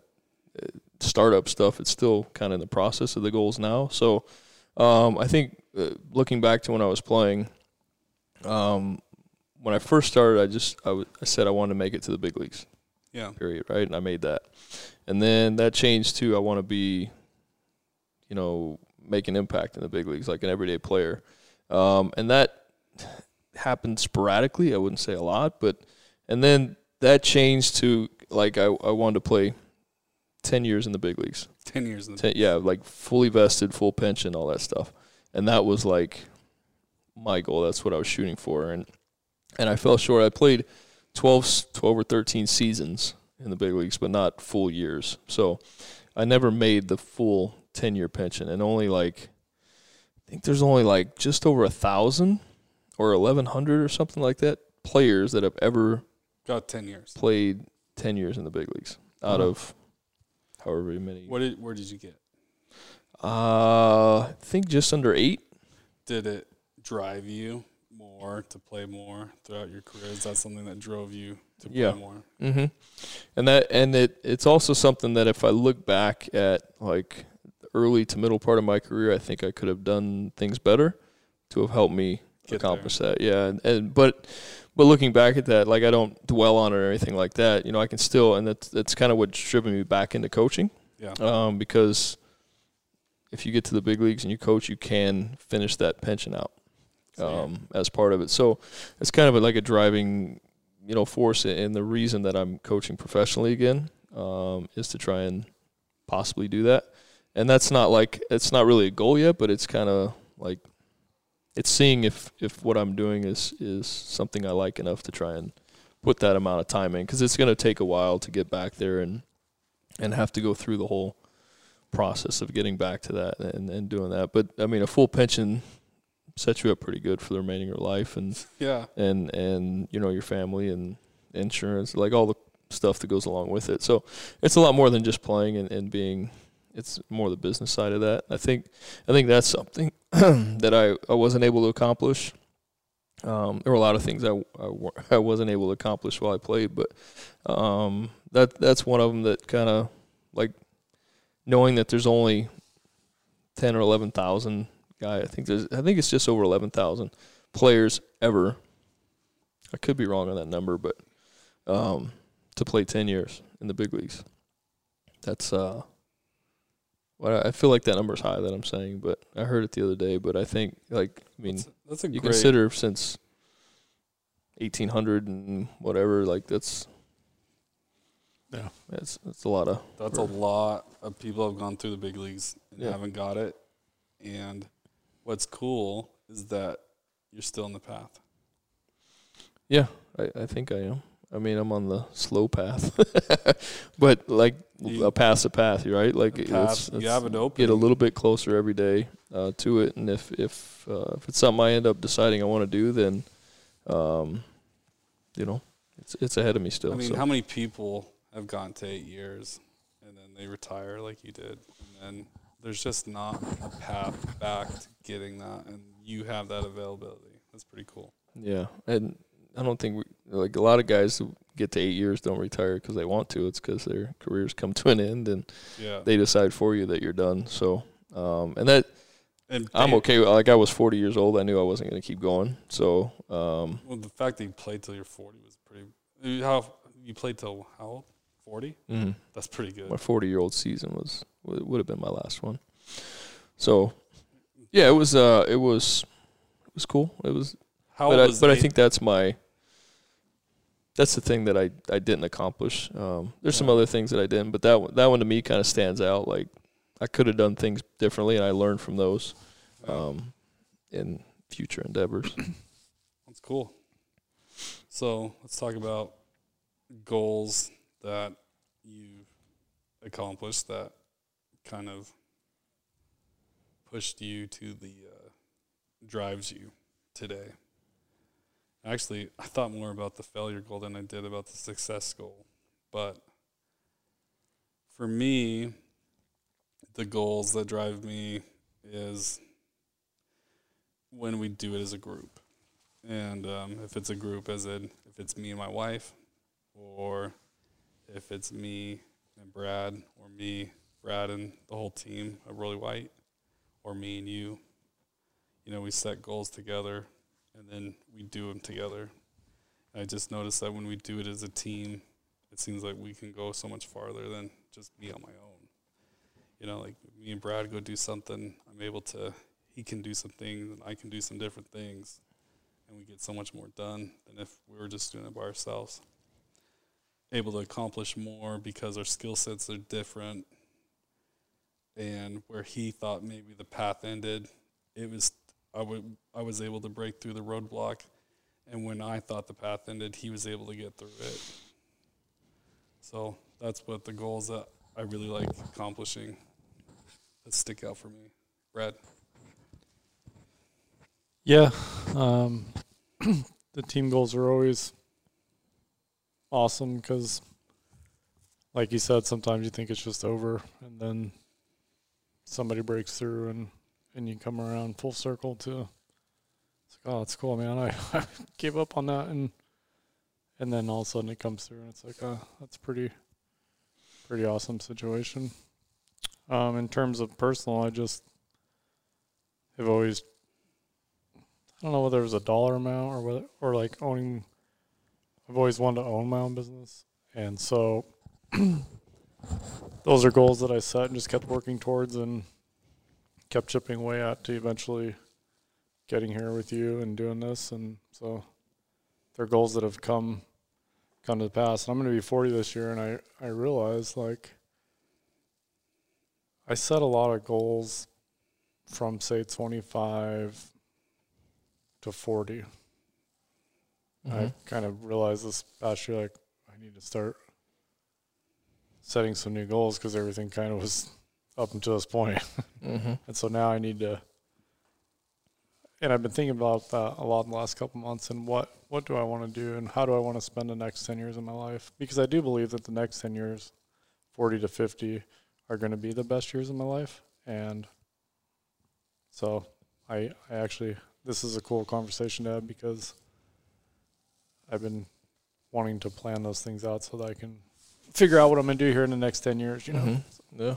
startup stuff. It's still kind of in the process of the goals now. So, um, I think uh, looking back to when I was playing, um, when I first started, I just I, w- I said I wanted to make it to the big leagues. Yeah. period, right? And I made that. And then that changed to I want to be, you know, make an impact in the big leagues, like an everyday player. Um, and that happened sporadically. I wouldn't say a lot, but and then that changed to like I I wanted to play ten years in the big leagues. Ten years in the Ten, yeah, like fully vested, full pension, all that stuff, and that was like my goal. That's what I was shooting for, and and I fell short. I played 12, 12 or thirteen seasons in the big leagues, but not full years. So I never made the full ten year pension, and only like I think there's only like just over a thousand or eleven hundred or something like that players that have ever got ten years. played ten years in the big leagues out Wow. of however many. What did where did you get? Uh, I think just under eight. Did it drive you more to play more throughout your career? Is that something that drove you to play Yeah. more? Mm-hmm. And that and it it's also something that if I look back at like early to middle part of my career, I think I could have done things better to have helped me Get accomplish that. Yeah, and, and but but looking back at that, like I don't dwell on it or anything like that. You know, I can still and that's that's kind of what's driven me back into coaching. Yeah. Um, because if you get to the big leagues and you coach, you can finish that pension out um, as part of it. So it's kind of like a driving, you know, force. And the reason that I'm coaching professionally again um, is to try and possibly do that. And that's not like it's not really a goal yet, but it's kind of like it's seeing if if what I'm doing is is something I like enough to try and put that amount of time in because it's going to take a while to get back there and and have to go through the whole process of getting back to that and, and doing that. But I mean, a full pension sets you up pretty good for the remaining of your life and Yeah. and and you know your family and insurance, like all the stuff that goes along with it. So it's a lot more than just playing and, and being. It's more the business side of that. I think I think that's something that I, I wasn't able to accomplish. Um, there were a lot of things I, I, I wasn't able to accomplish while I played, but um, that that's one of them that kind of like knowing that there's only ten or eleven thousand guy. I think there's I think it's just over eleven thousand players ever. I could be wrong on that number, but um, to play ten years in the big leagues, that's uh. Well, I feel like that number's high that I'm saying, but I heard it the other day. But I think, like, I mean, That's, that's a you great consider since 1800 and whatever, like that's Yeah. that's that's a lot of That's a lot of people have gone through the big leagues and Yeah. haven't got it. And what's cool is that you're still in the path. yeah. I, I think I am. I mean, I'm on the slow path, but like You- a path's a path, right? Like The it's, it's you have it open. get a little bit closer every day uh, to it, and if if uh, if it's something I end up deciding I want to do, then um, you know, it's it's ahead of me still. I mean, so. how many people have gone to eight years and then they retire like you did? And then there's just not a path back to getting that. And you have that availability. That's pretty cool. Yeah, and I don't think we, like a lot of guys who get to eight years don't retire because they want to. It's because their careers come to an end and Yeah. they decide for you that you're done. So, um, and that and I'm they- okay. with- Like I was 40 years old, I knew I wasn't going to keep going. So, um, Well, the fact that you played till you're 40 was pretty. How you played till how old? 40. mhm. That's pretty good. my 40 year old season was would would have been my last one. So, yeah, it was. Uh, it was. It was cool. It was How but I, but I think that's my that's the thing that I, I didn't accomplish. Um, there's some other things that I didn't, but that one, that one to me kind of stands out. Like I could have done things differently, and I learned from those um, in future endeavors. That's cool. So let's talk about goals that you've accomplished that kind of pushed you to the uh, drives you today. Actually, I thought more about the failure goal than I did about the success goal. But for me, the goals that drive me is when we do it as a group. And um, if it's a group, as in if it's me and my wife, or if it's me and Brad, or me, Brad, and the whole team of Rolly White, or me and you, you know, we set goals together and then we do them together. I just noticed that when we do it as a team, it seems like we can go so much farther than just me on my own. You know, like me and Brad go do something, I'm able to, he can do some things and I can do some different things and we get so much more done than if we were just doing it by ourselves. Able to accomplish more because our skill sets are different. And where he thought maybe the path ended, it was I would I was able to break through the roadblock, and when I thought the path ended, he was able to get through it. So that's what the goals that I really like accomplishing that stick out for me. Brad. Yeah, um, the team goals are always awesome because, like you said, sometimes you think it's just over, and then somebody breaks through, and and you come around full circle to. It's like, oh, that's cool, man. I, I gave up on that, and and then all of a sudden it comes through, and it's like, oh, that's pretty, pretty awesome situation. Um, in terms of personal, I just have always I don't know whether it was a dollar amount or whether, or like owning. I've always wanted to own my own business, and so those are goals that I set and just kept working towards and kept chipping away at to eventually getting here with you and doing this. And so they're goals that have come come to pass. And I'm going to be 40 this year, and I I realize like I set a lot of goals from say 25 to 40. I Mhm. kind of realized this past year, like, I need to start setting some new goals because everything kind of was up until this point. Mhm. and so now I need to, and I've been thinking about that a lot in the last couple months and what, what do I want to do and how do I want to spend the next 10 years of my life? Because I do believe that the next 10 years, 40 to 50, are going to be the best years of my life. And so I, I actually this is a cool conversation to have because I've been wanting to plan those things out so that I can figure out what I'm going to do here in the next 10 years, you know. Mhm. Yeah.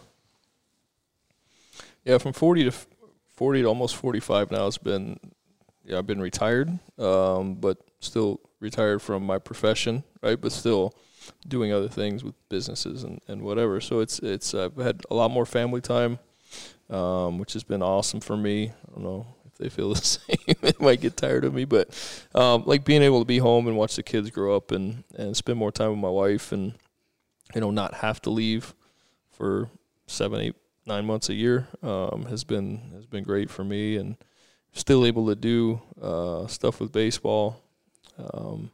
Yeah, from 40 to 40 to almost 45 now it's been yeah, I've been retired, um, but still retired from my profession, right? But still doing other things with businesses and, and whatever. So it's it's I've had a lot more family time, um, which has been awesome for me. I don't know they feel the same. they might get tired of me, but um, like being able to be home and watch the kids grow up and, and spend more time with my wife and you know not have to leave for seven, eight, nine months a year um, has been has been great for me, and still able to do uh, stuff with baseball, um,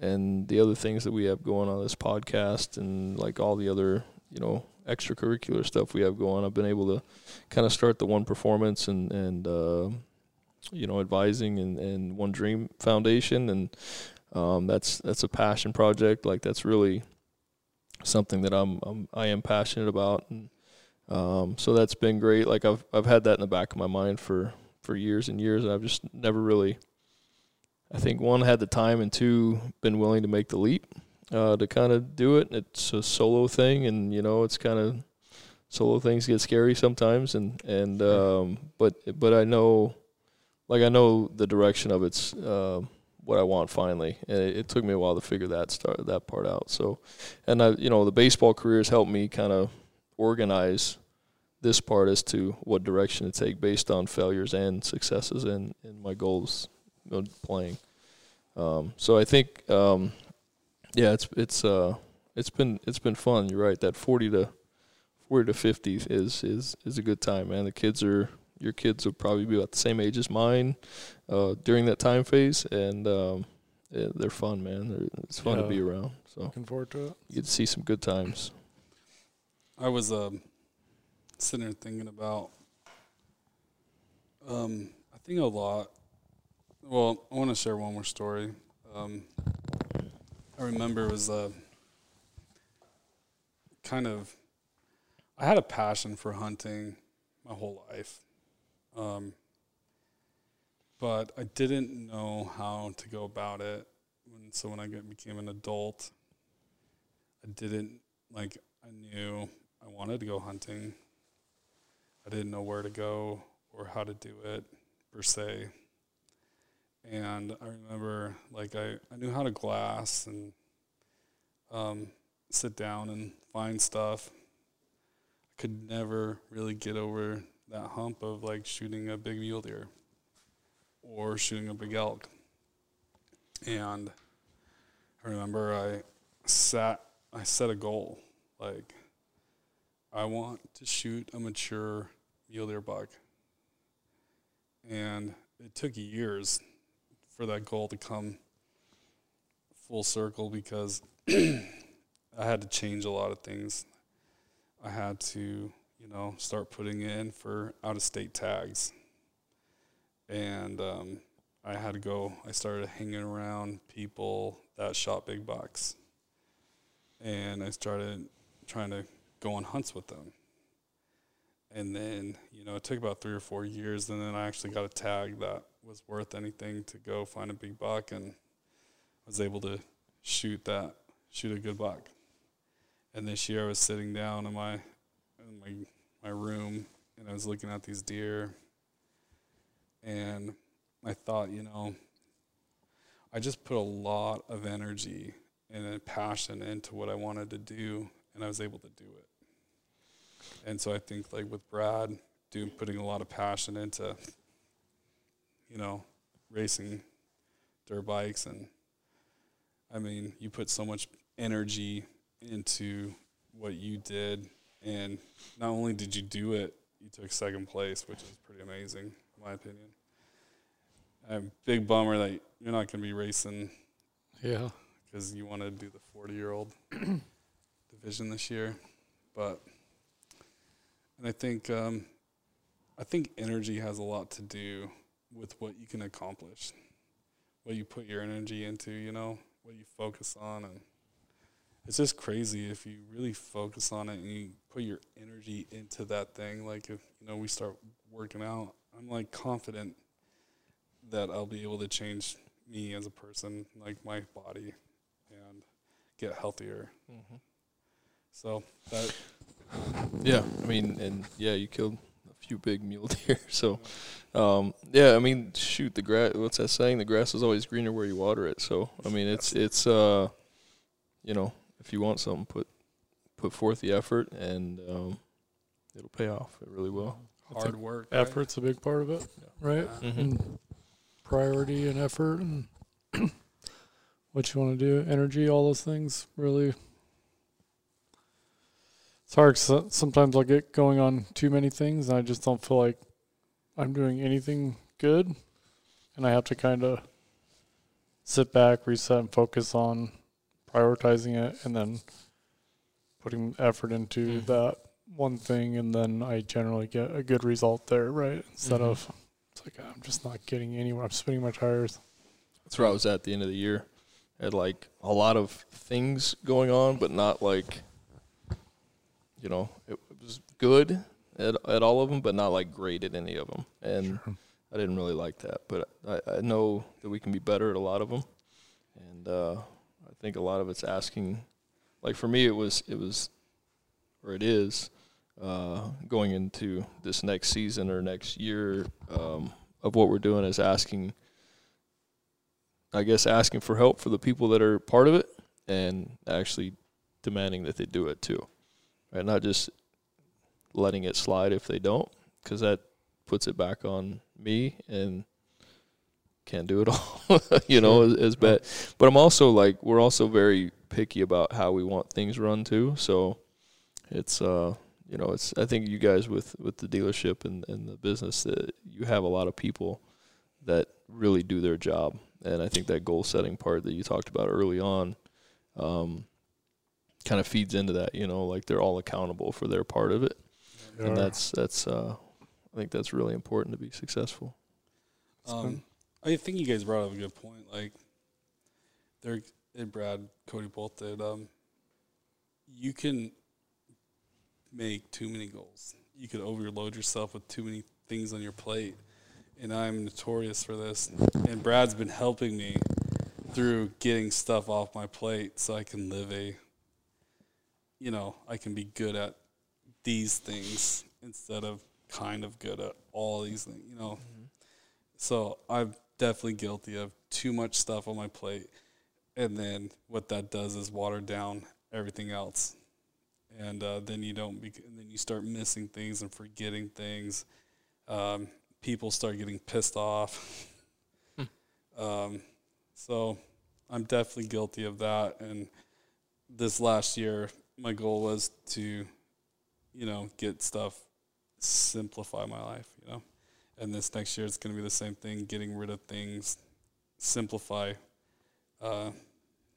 and the other things that we have going on this podcast, and like all the other you know extracurricular stuff we have going. I've been able to kind of start the One Performance and and uh, you know advising and, and One Dream Foundation, and um, that's that's a passion project. Like that's really something that I'm, I'm I am passionate about, and um, so that's been great. Like I've I've had that in the back of my mind for for years and years, and I've just never really. I think one had the time, and two been willing to make the leap uh, to kind of do it. It's a solo thing, and you know it's kind of solo things get scary sometimes, and and um, but but I know, like I know the direction of it's. Uh, what I want finally, and it, it took me a while to figure that start that part out. So, and I, you know, the baseball career has helped me kind of organize this part as to what direction to take based on failures and successes and, and my goals you know, playing. Um, so I think, um, yeah, it's it's uh it's been it's been fun. You're right. That forty to forty to fifty is is is a good time, man. The kids are your kids will probably be about the same age as mine uh, during that time phase, and um, yeah, they're fun, man. They're, it's fun to be around. So Looking forward to it. you get to see some good times. I was um, sitting there thinking about, um, I think a lot. Well, I want to share one more story. Um, I remember it was uh, kind of, I had a passion for hunting my whole life. Um, but I didn't know how to go about it. When, so when I became an adult, I didn't like. I knew I wanted to go hunting. I didn't know where to go or how to do it per se. And I remember like I, I knew how to glass and um, sit down and find stuff. I could never really get over that hump of like shooting a big mule deer or shooting a big elk. And I remember I sat I set a goal like I want to shoot a mature mule deer buck. And it took years for that goal to come full circle because I had to change a lot of things. I had to, you know, start putting in for out of state tags. And um, I had to go, I started hanging around people that shot big bucks. And I started trying to go on hunts with them. And then, you know, it took about three or four years. And then I actually got a tag that was worth anything to go find a big buck and was able to shoot that, shoot a good buck. And this year I was sitting down in my, in my, my room and I was looking at these deer and I thought, you know, I just put a lot of energy and passion into what I wanted to do and I was able to do it. And so I think like with Brad doing putting a lot of passion into you know, racing dirt bikes and I mean, you put so much energy into what you did and not only did you do it, you took second place, which is pretty amazing in my opinion. I'm big bummer that you're not going to be racing Yeah. because you want to do the 40 year old division this year. But, and I think, um, I think energy has a lot to do with what you can accomplish, what you put your energy into, you know, what you focus on. And it's just crazy if you really focus on it and you put your energy into that thing. Like, if, you know, we start working out, I'm like confident that I'll be able to change me as a person, like my body, and get healthier. Mm-hmm. So that Yeah, I mean, and yeah, you killed few big mule deer. So, um, yeah, I mean, shoot, the grass. What's that saying? The grass is always greener where you water it. So, I mean, it's it's uh, you know, if you want something, put put forth the effort, and um, it'll pay off. It really will. hard work, right? Effort's a big part of it, right? Yeah. Mm-hmm. And priority and effort and what you want to do, energy, all those things really. It's hard 'cause sometimes I'll get going on too many things and I just don't feel like I'm doing anything good. And I have to kind of sit back, reset, and focus on prioritizing it and then putting effort into Mhm. that one thing. And then I generally get a good result there, right? Instead Mhm. of, it's like, I'm just not getting anywhere. I'm spinning my tires. That's where I was at the end of the year. I Had like a lot of things going on, but not like, you know, it, it was good at, at all of them, but not like great at any of them. And I didn't really like that. But I, I know that we can be better at a lot of them, and uh, I think a lot of it's asking. Like for me, it was it was, or it is, uh, going into this next season or next year um, of what we're doing is asking. I guess asking for help for the people that are part of it, and actually demanding that they do it too, right? Not just letting it slide if they don't, because that puts it back on me and can't do it all, you know, as, as bad. But I'm also like, we're also very picky about how we want things run too. So it's, uh, you know, it's, I think you guys with, with the dealership and, and the business that you have a lot of people that really do their job. And I think that goal setting part that you talked about early on, um, kind of feeds into that, you know, like they're all accountable for their part of it. And that's, that's, uh, I think that's really important to be successful. Um, I think you guys brought up a good point. Like, they're and Brad, Cody both did. Um, you can make too many goals. You could overload yourself with too many things on your plate, and I'm notorious for this. And Brad's been helping me through getting stuff off my plate so I can live a, you know, I can be good at these things instead of kind of good at all these things, you know. So I'm definitely guilty of too much stuff on my plate, and then what that does is water down everything else, and uh, then you don't, bec- and then you start missing things and forgetting things. Um, people start getting pissed off. um, so I'm definitely guilty of that, and this last year, my goal was to, you know, get stuff, simplify my life, you know. And this next year, it's going to be the same thing: getting rid of things, simplify, uh,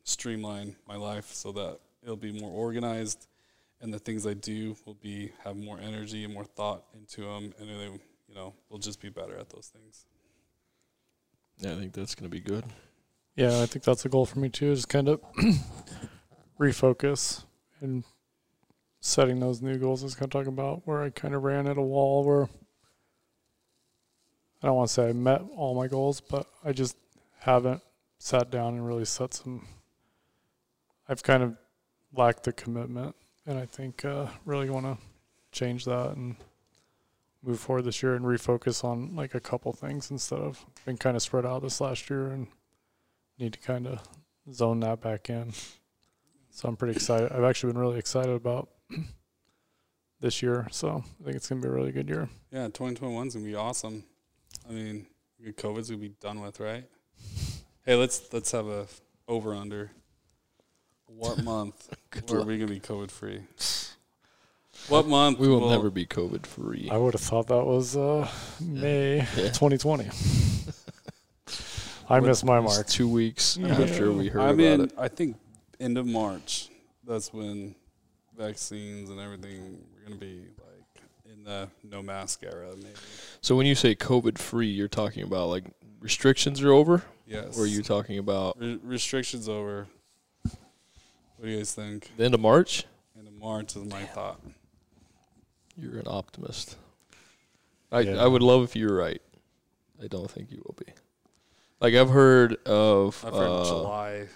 streamline my life so that it'll be more organized, and the things I do will be have more energy and more thought into them, and they, you know, will just be better at those things. Yeah, I think that's going to be good. Yeah, I think that's a goal for me too. Is kind of refocus and setting those new goals. I was kind of talking about where I kind of ran at a wall where I don't want to say I met all my goals, but I just haven't sat down and really set some. I've kind of lacked the commitment, and I think uh, really want to change that and move forward this year and refocus on like a couple things instead of being kind of spread out this last year and need to kind of zone that back in. So I'm pretty excited. I've actually been really excited about this year. So I think it's gonna be a really good year. Yeah, 2021 is gonna be awesome. I mean, COVID's gonna be done with, right? Hey, let's let's have a over under. What month are we gonna be COVID free? What month? We will, never be COVID free. I would have thought that was uh, May Yeah. 2020. I missed my mark. Two weeks Yeah. after we heard I about mean, it. I think end of March. That's when vaccines and everything are gonna be like in the no mask era, maybe. So when you say COVID free, you're talking about like restrictions are over, Yes. or are you talking about Re- restrictions over? What do you guys think? the end of March? End of March is my thought. You're an optimist. I Yeah. I would love if you were right. I don't think you will be. Like I've heard of, I've heard uh, July.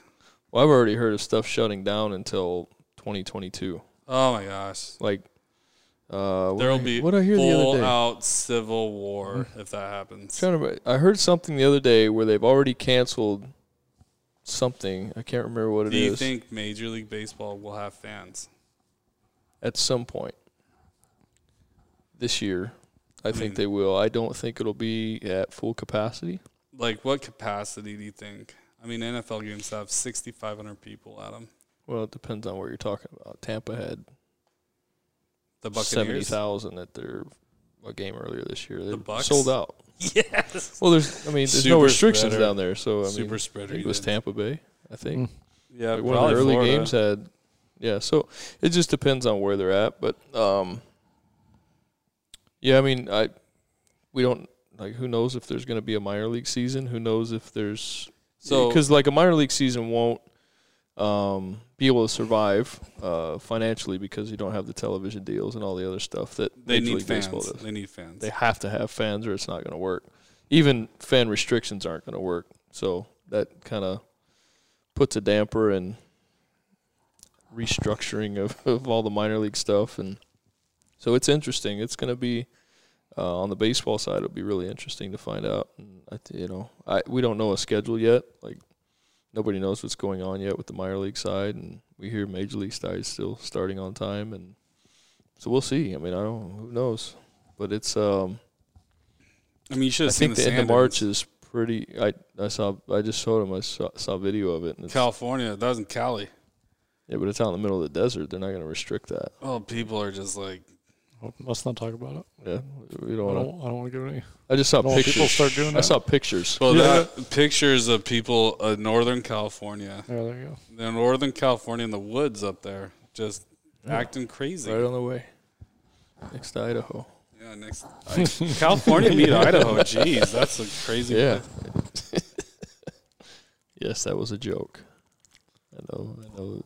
Well, I've already heard of stuff shutting down until 2022. Oh my gosh. Like, uh, what There'll be what I hear the other day? out civil war if that happens. To, I heard something the other day where they've already canceled something. I can't remember what it Do is. you think Major League Baseball will have fans? at some point this year, I, I think mean- they will. I don't think it'll be at full capacity. Like, what capacity do you think? I mean, NFL games have 6,500 people at them. Well, it depends on what you're talking about. Tampa had The seventy Buccaneers. thousand at their a game earlier this year. They The Bucs? sold out. Yes. Well, there's I mean, there's Super no restrictions spreader. down there, so I mean, Super I spreader. think it was even. Tampa Bay. I think Mm. Yeah, like one of probably the early Florida. games had. Yeah, so it just depends on where they're at, but um, yeah, I mean, I we don't like who knows if there's going to be a minor league season. Who knows if there's So- because like a minor league season won't um, be able to survive uh, financially because you don't have the television deals and all the other stuff that They Major need League Baseball fans. They need fans. They have to have fans or it's not going to work. Even fan restrictions aren't going to work. So that kind of puts a damper and restructuring of, of all the minor league stuff. And so it's interesting. It's going to be uh, on the baseball side. It'll be really interesting to find out. And I, you know, I we don't know a schedule yet. Like nobody knows what's going on yet with the minor league side, and we hear major league side is still starting on time, and so we'll see. I mean, I don't. Who knows? But it's um. I mean, you should I have seen think the, the end of. March is pretty. I I saw. I just showed him. I saw, saw video of it. And it's, California. That was in Cali. yeah, but it's out in the middle of the desert. They're not going to restrict that. Oh, people are just like, Well, let's not talk about it. Yeah, we I don't want to. don't, I don't want to give any. I just saw I don't want people pictures. start doing I that. saw pictures. well, Yeah. that pictures of people in Northern California, Yeah, there you go. in Northern California in the woods up there, just acting crazy. Right on the way. Next to Idaho. Yeah, next I, California meet Idaho. Jeez, that's a crazy. Yeah. yes, that was a joke. I know. I know.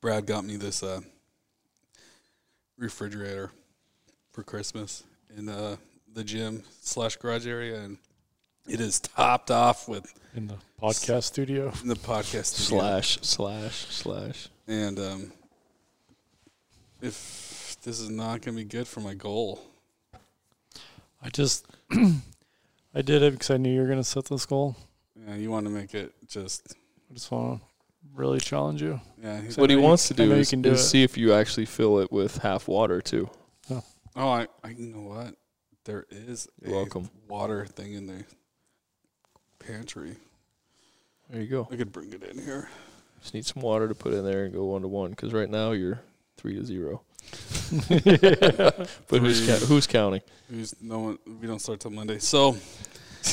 Brad got me this uh, refrigerator for Christmas in uh, the gym slash garage area, and it is topped off with In the podcast studio. In the podcast studio. Slash slash slash. And um, if this is not going to be good for my goal, I just, I did it because I knew you were going to set this goal. yeah, you want to make it just I just want to really challenge you. yeah. he's- So what he wants to do know is, can do is see if you actually fill it with half water too. oh, I, I you know what? There is You're a welcome. water thing in the pantry. There you go. I could bring it in here. Just need some water to put in there and go one to one. Because right now you're three to zero. But who's Three. ca- who's counting? Who's no one? We don't start till Monday. So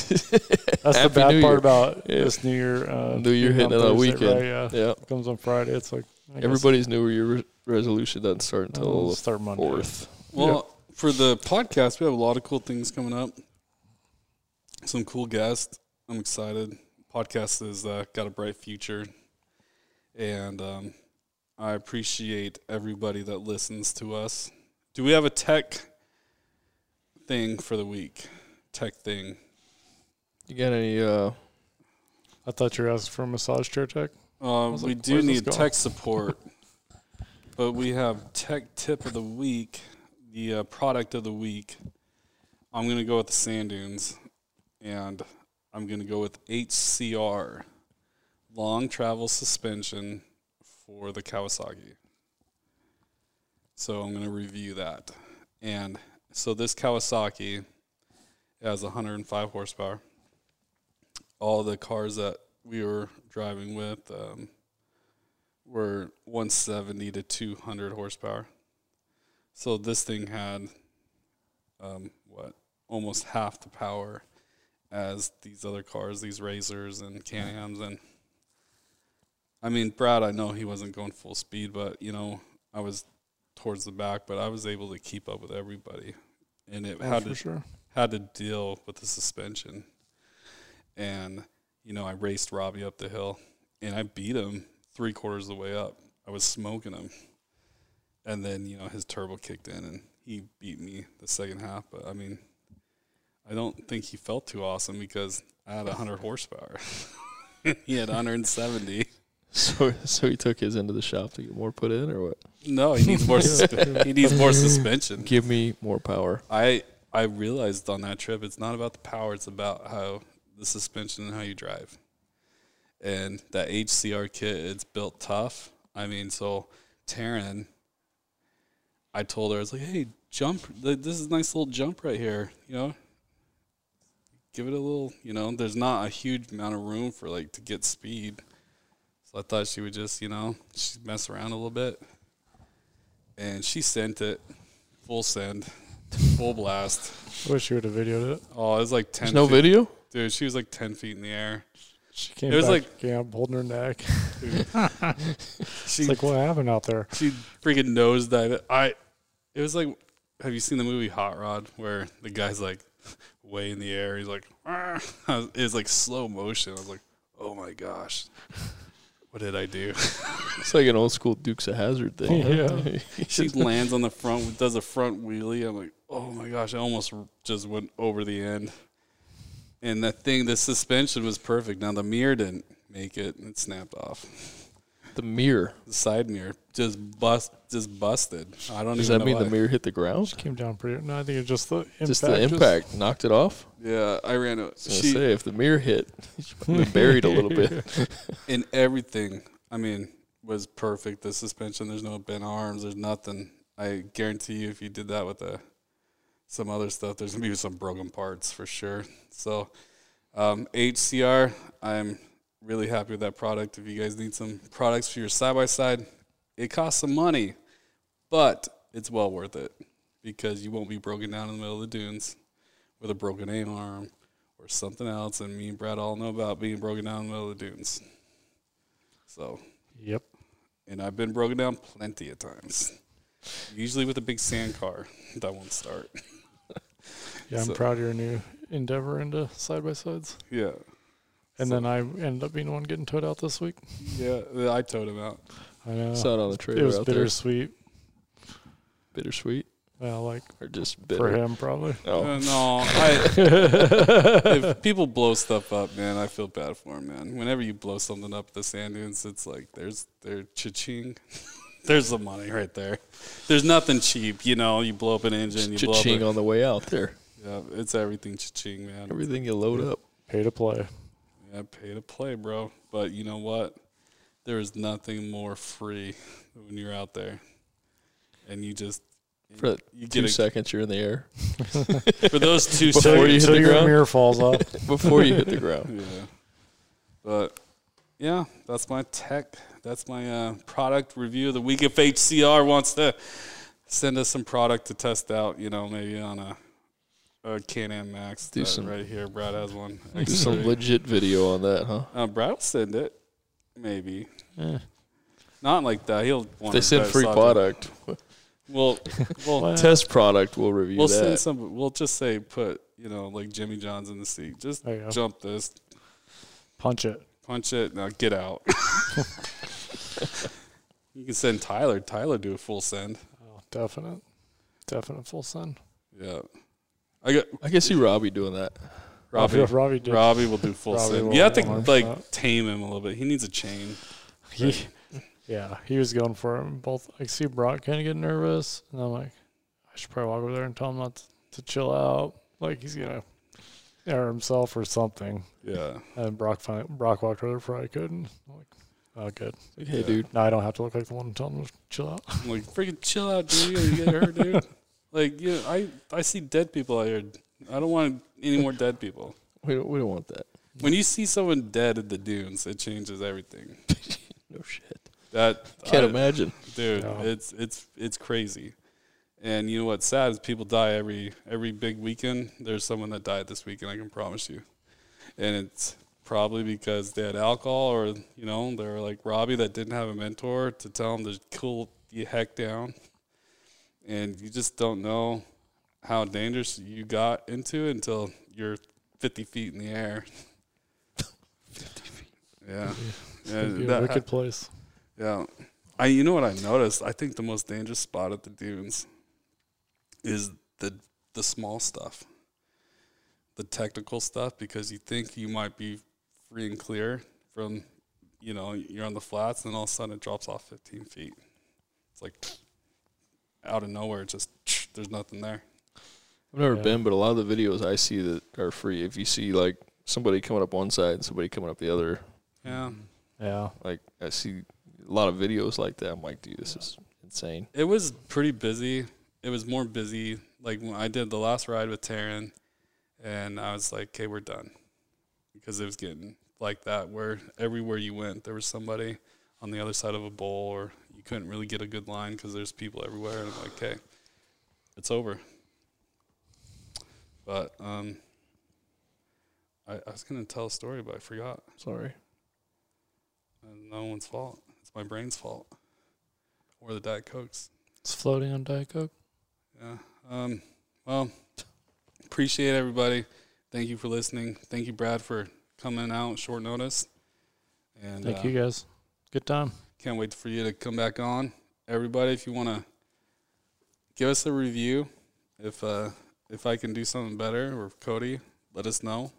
That's the bad New part Year. about Yeah. this New Year. Uh, New Year being hitting on a weekend. Right, yeah. Yeah. It comes on Friday. It's like I guess Everybody's New Year re- resolution doesn't start I'll until start Monday. fourth. Well, for the podcast, we have a lot of cool things coming up. Some cool guests. I'm excited. Podcast has uh, got a bright future, and um, I appreciate everybody that listens to us. Do we have a tech thing for the week? Tech thing. You got any? uh I thought you were asking for a massage chair tech. Uh, we like, do need tech support, but we have tech tip of the week, the uh, product of the week. I'm going to go with the sand dunes, and I'm going to go with HCR, long travel suspension for the Kawasaki. So I'm going to review that. And so this Kawasaki has 105 horsepower. All the cars that we were driving with um, were 170 to 200 horsepower. So this thing had um, what almost half the power as these other cars, these RZRs and Can-Ams, and I mean Brad. I know he wasn't going full speed, but you know I was towards the back, but I was able to keep up with everybody, and it Oh, had to sure. had to deal with the suspension. And, you know, I raced Robbie up the hill and I beat him three quarters of the way up. I was smoking him. And then, you know, his turbo kicked in and he beat me the second half. But I mean, I don't think he felt too awesome because I had 100 horsepower. he had 170. So so he took his into the shop to get more put in, or what? No, he needs more. he needs more suspension. Give me more power. I I realized on that trip it's not about the power, it's about how the suspension and how you drive. And that HCR kit, it's built tough. I mean, so Taryn, I told her I was like, "Hey, jump! This is a nice little jump right here. You know, give it a little. You know, there's not a huge amount of room for like to get speed. So I thought she would just, you know, she'd mess around a little bit. And she sent it full send, full blast. I wish you would have videoed it. Oh, it was like ten. There's no video. Dude. She was like ten feet in the air. She came It was back, like- came up holding her neck. She It's like what happened out there? she freaking nosedived it. I. It was like, have you seen the movie Hot Rod where the guy's like way in the air? He's like, it's like slow motion. I was like, oh my gosh, what did I do? It's like an old school Dukes of Hazzard thing. Yeah. she lands on the front, does a front wheelie. I'm like, oh my gosh, I almost just went over the end. And the thing, the suspension was perfect. Now the mirror didn't make it; it snapped off. the mirror. The side mirror just bust, just busted. I don't Does even that know mean the mirror hit the ground? Came down pretty. No, I think it just the impact. Just the impact knocked it off. Yeah, I ran it. I was gonna She, say if the mirror hit, she been buried a little bit. and everything, I mean, was perfect. The suspension, there's no bent arms, there's nothing. I guarantee you, if you did that with a, some other stuff, there's gonna be some broken parts for sure. So, um, HCR, I'm really happy with that product. If you guys need some products for your side by side, it costs some money, but it's well worth it because you won't be broken down in the middle of the dunes with a broken A arm or something else. And me and Brad all know about being broken down in the middle of the dunes. So, Yep. and I've been broken down plenty of times. Usually with a big sand car that won't start. Yeah, I'm So- proud of your new endeavor into side by sides. Yeah. And So- then I ended up being the one getting towed out this week. Yeah, I towed him out. I know. It's not on the trailer. it was out there. bittersweet. Bittersweet Well, like or just for him probably. Oh, Uh, no, I, if people blow stuff up, man, I feel bad for them, man. Whenever you blow something up the sand dunes, it's like there's there's cha-ching. there's the money right there. There's nothing cheap, you know. You blow up an engine, you blow up. cha-ching A, on the way out there. Yeah, it's everything cha-ching, man. Everything you load up. Pay to play. Yeah, pay to play, bro. But you know what? There is nothing more free when you're out there, and you just For you two get a, seconds you're in the air for those two Before seconds. you hit Till the your ground? mirror falls off. before you hit the ground. Yeah, but yeah, that's my tech. That's my uh, product review of the week. If HCR wants to send us some product to test out, you know, maybe on a, a Can-Am Max. Do that some- right here. Brad has one. Do some legit video on that, huh? Uh, Brad will send it, maybe. Eh. Not like that. He'll want They to send test free out product. the- We'll we'll Test product. We'll review we'll send some. We'll just say put you know like Jimmy John's in the seat. Just There you go. jump this, Punch it. punch it, now get out. you can send Tyler. Tyler do a full send. Oh, definite. Definite full send. Yeah, I got I can see Robbie doing that. Robbie. Robbie, Robbie did. Robbie will do full Robbie will You have to 100%. like tame him a little bit. He needs a chain. He, yeah, he was going for him. Both. I see Brock kind of get nervous, and I'm like, I should probably walk over there and tell him not to, to chill out. Like he's gonna air himself or something. Yeah, And Brock finally, Brock walked over before I could, and I'm like, oh, good. Like, hey, Yeah. dude. Now I don't have to look like the one telling him to chill out. I'm like freaking chill out, dude. You get hurt, dude. Like you, I I see dead people out here. I don't want any more dead people. We don't, we don't want that. When you see someone dead in the dunes, it changes everything. No shit. That Can't I- imagine. dude. No. It's it's it's crazy. And you know what's sad is people die every every big weekend. There's someone that died this weekend. I can promise you. And it's probably because they had alcohol, or you know, they're like Robbie that didn't have a mentor to tell him to cool the heck down. And you just don't know how dangerous you got into it until you're 50 feet in the air. 50 feet. Yeah. yeah It'd a that- wicked place. yeah. I you know what I noticed? I think the most dangerous spot at the dunes is the the small stuff. The technical stuff because you think you might be free and clear from you know, you're on the flats and all of a sudden it drops off 15 feet. It's like out of nowhere, just there's nothing there. I've never Yeah. been, but a lot of the videos I see that are free. If you see like somebody coming up one side and somebody coming up the other, Yeah. Yeah. like I see a lot of videos like that. I'm like, dude, this is insane. It was pretty busy. It was more busy. Like when I did the last ride with Taryn, and I was like, "Okay, we're done," because it was getting like that. Where everywhere you went, there was somebody on the other side of a bowl, or you couldn't really get a good line because there's people everywhere. And I'm like, "Okay, it's over." But um, I, I was gonna tell a story, but I forgot. Sorry. And no one's fault. It's my brain's fault, or the Diet Cokes. It's floating on Diet Coke. Yeah. Um, well, appreciate everybody. Thank you for listening. Thank you, Brad, for coming out short notice. And Thank uh, you guys. Good time. Can't wait for you to come back on. Everybody, if you want to give us a review, if uh, if I can do something better, or Cody, let us know.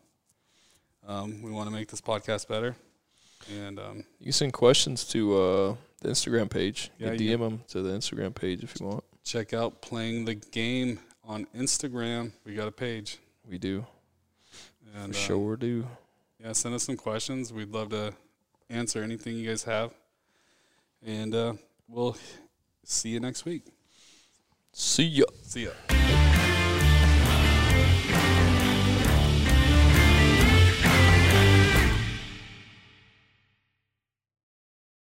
Um, we want to make this podcast better. And um, You can send questions to uh, the Instagram page. Yeah, you you DM them to the Instagram page if you want. check out Playing the Game on Instagram. We got a page. We do. And uh, sure do. yeah, send us some questions. We'd love to answer anything you guys have. And uh, we'll see you next week. See ya. See ya.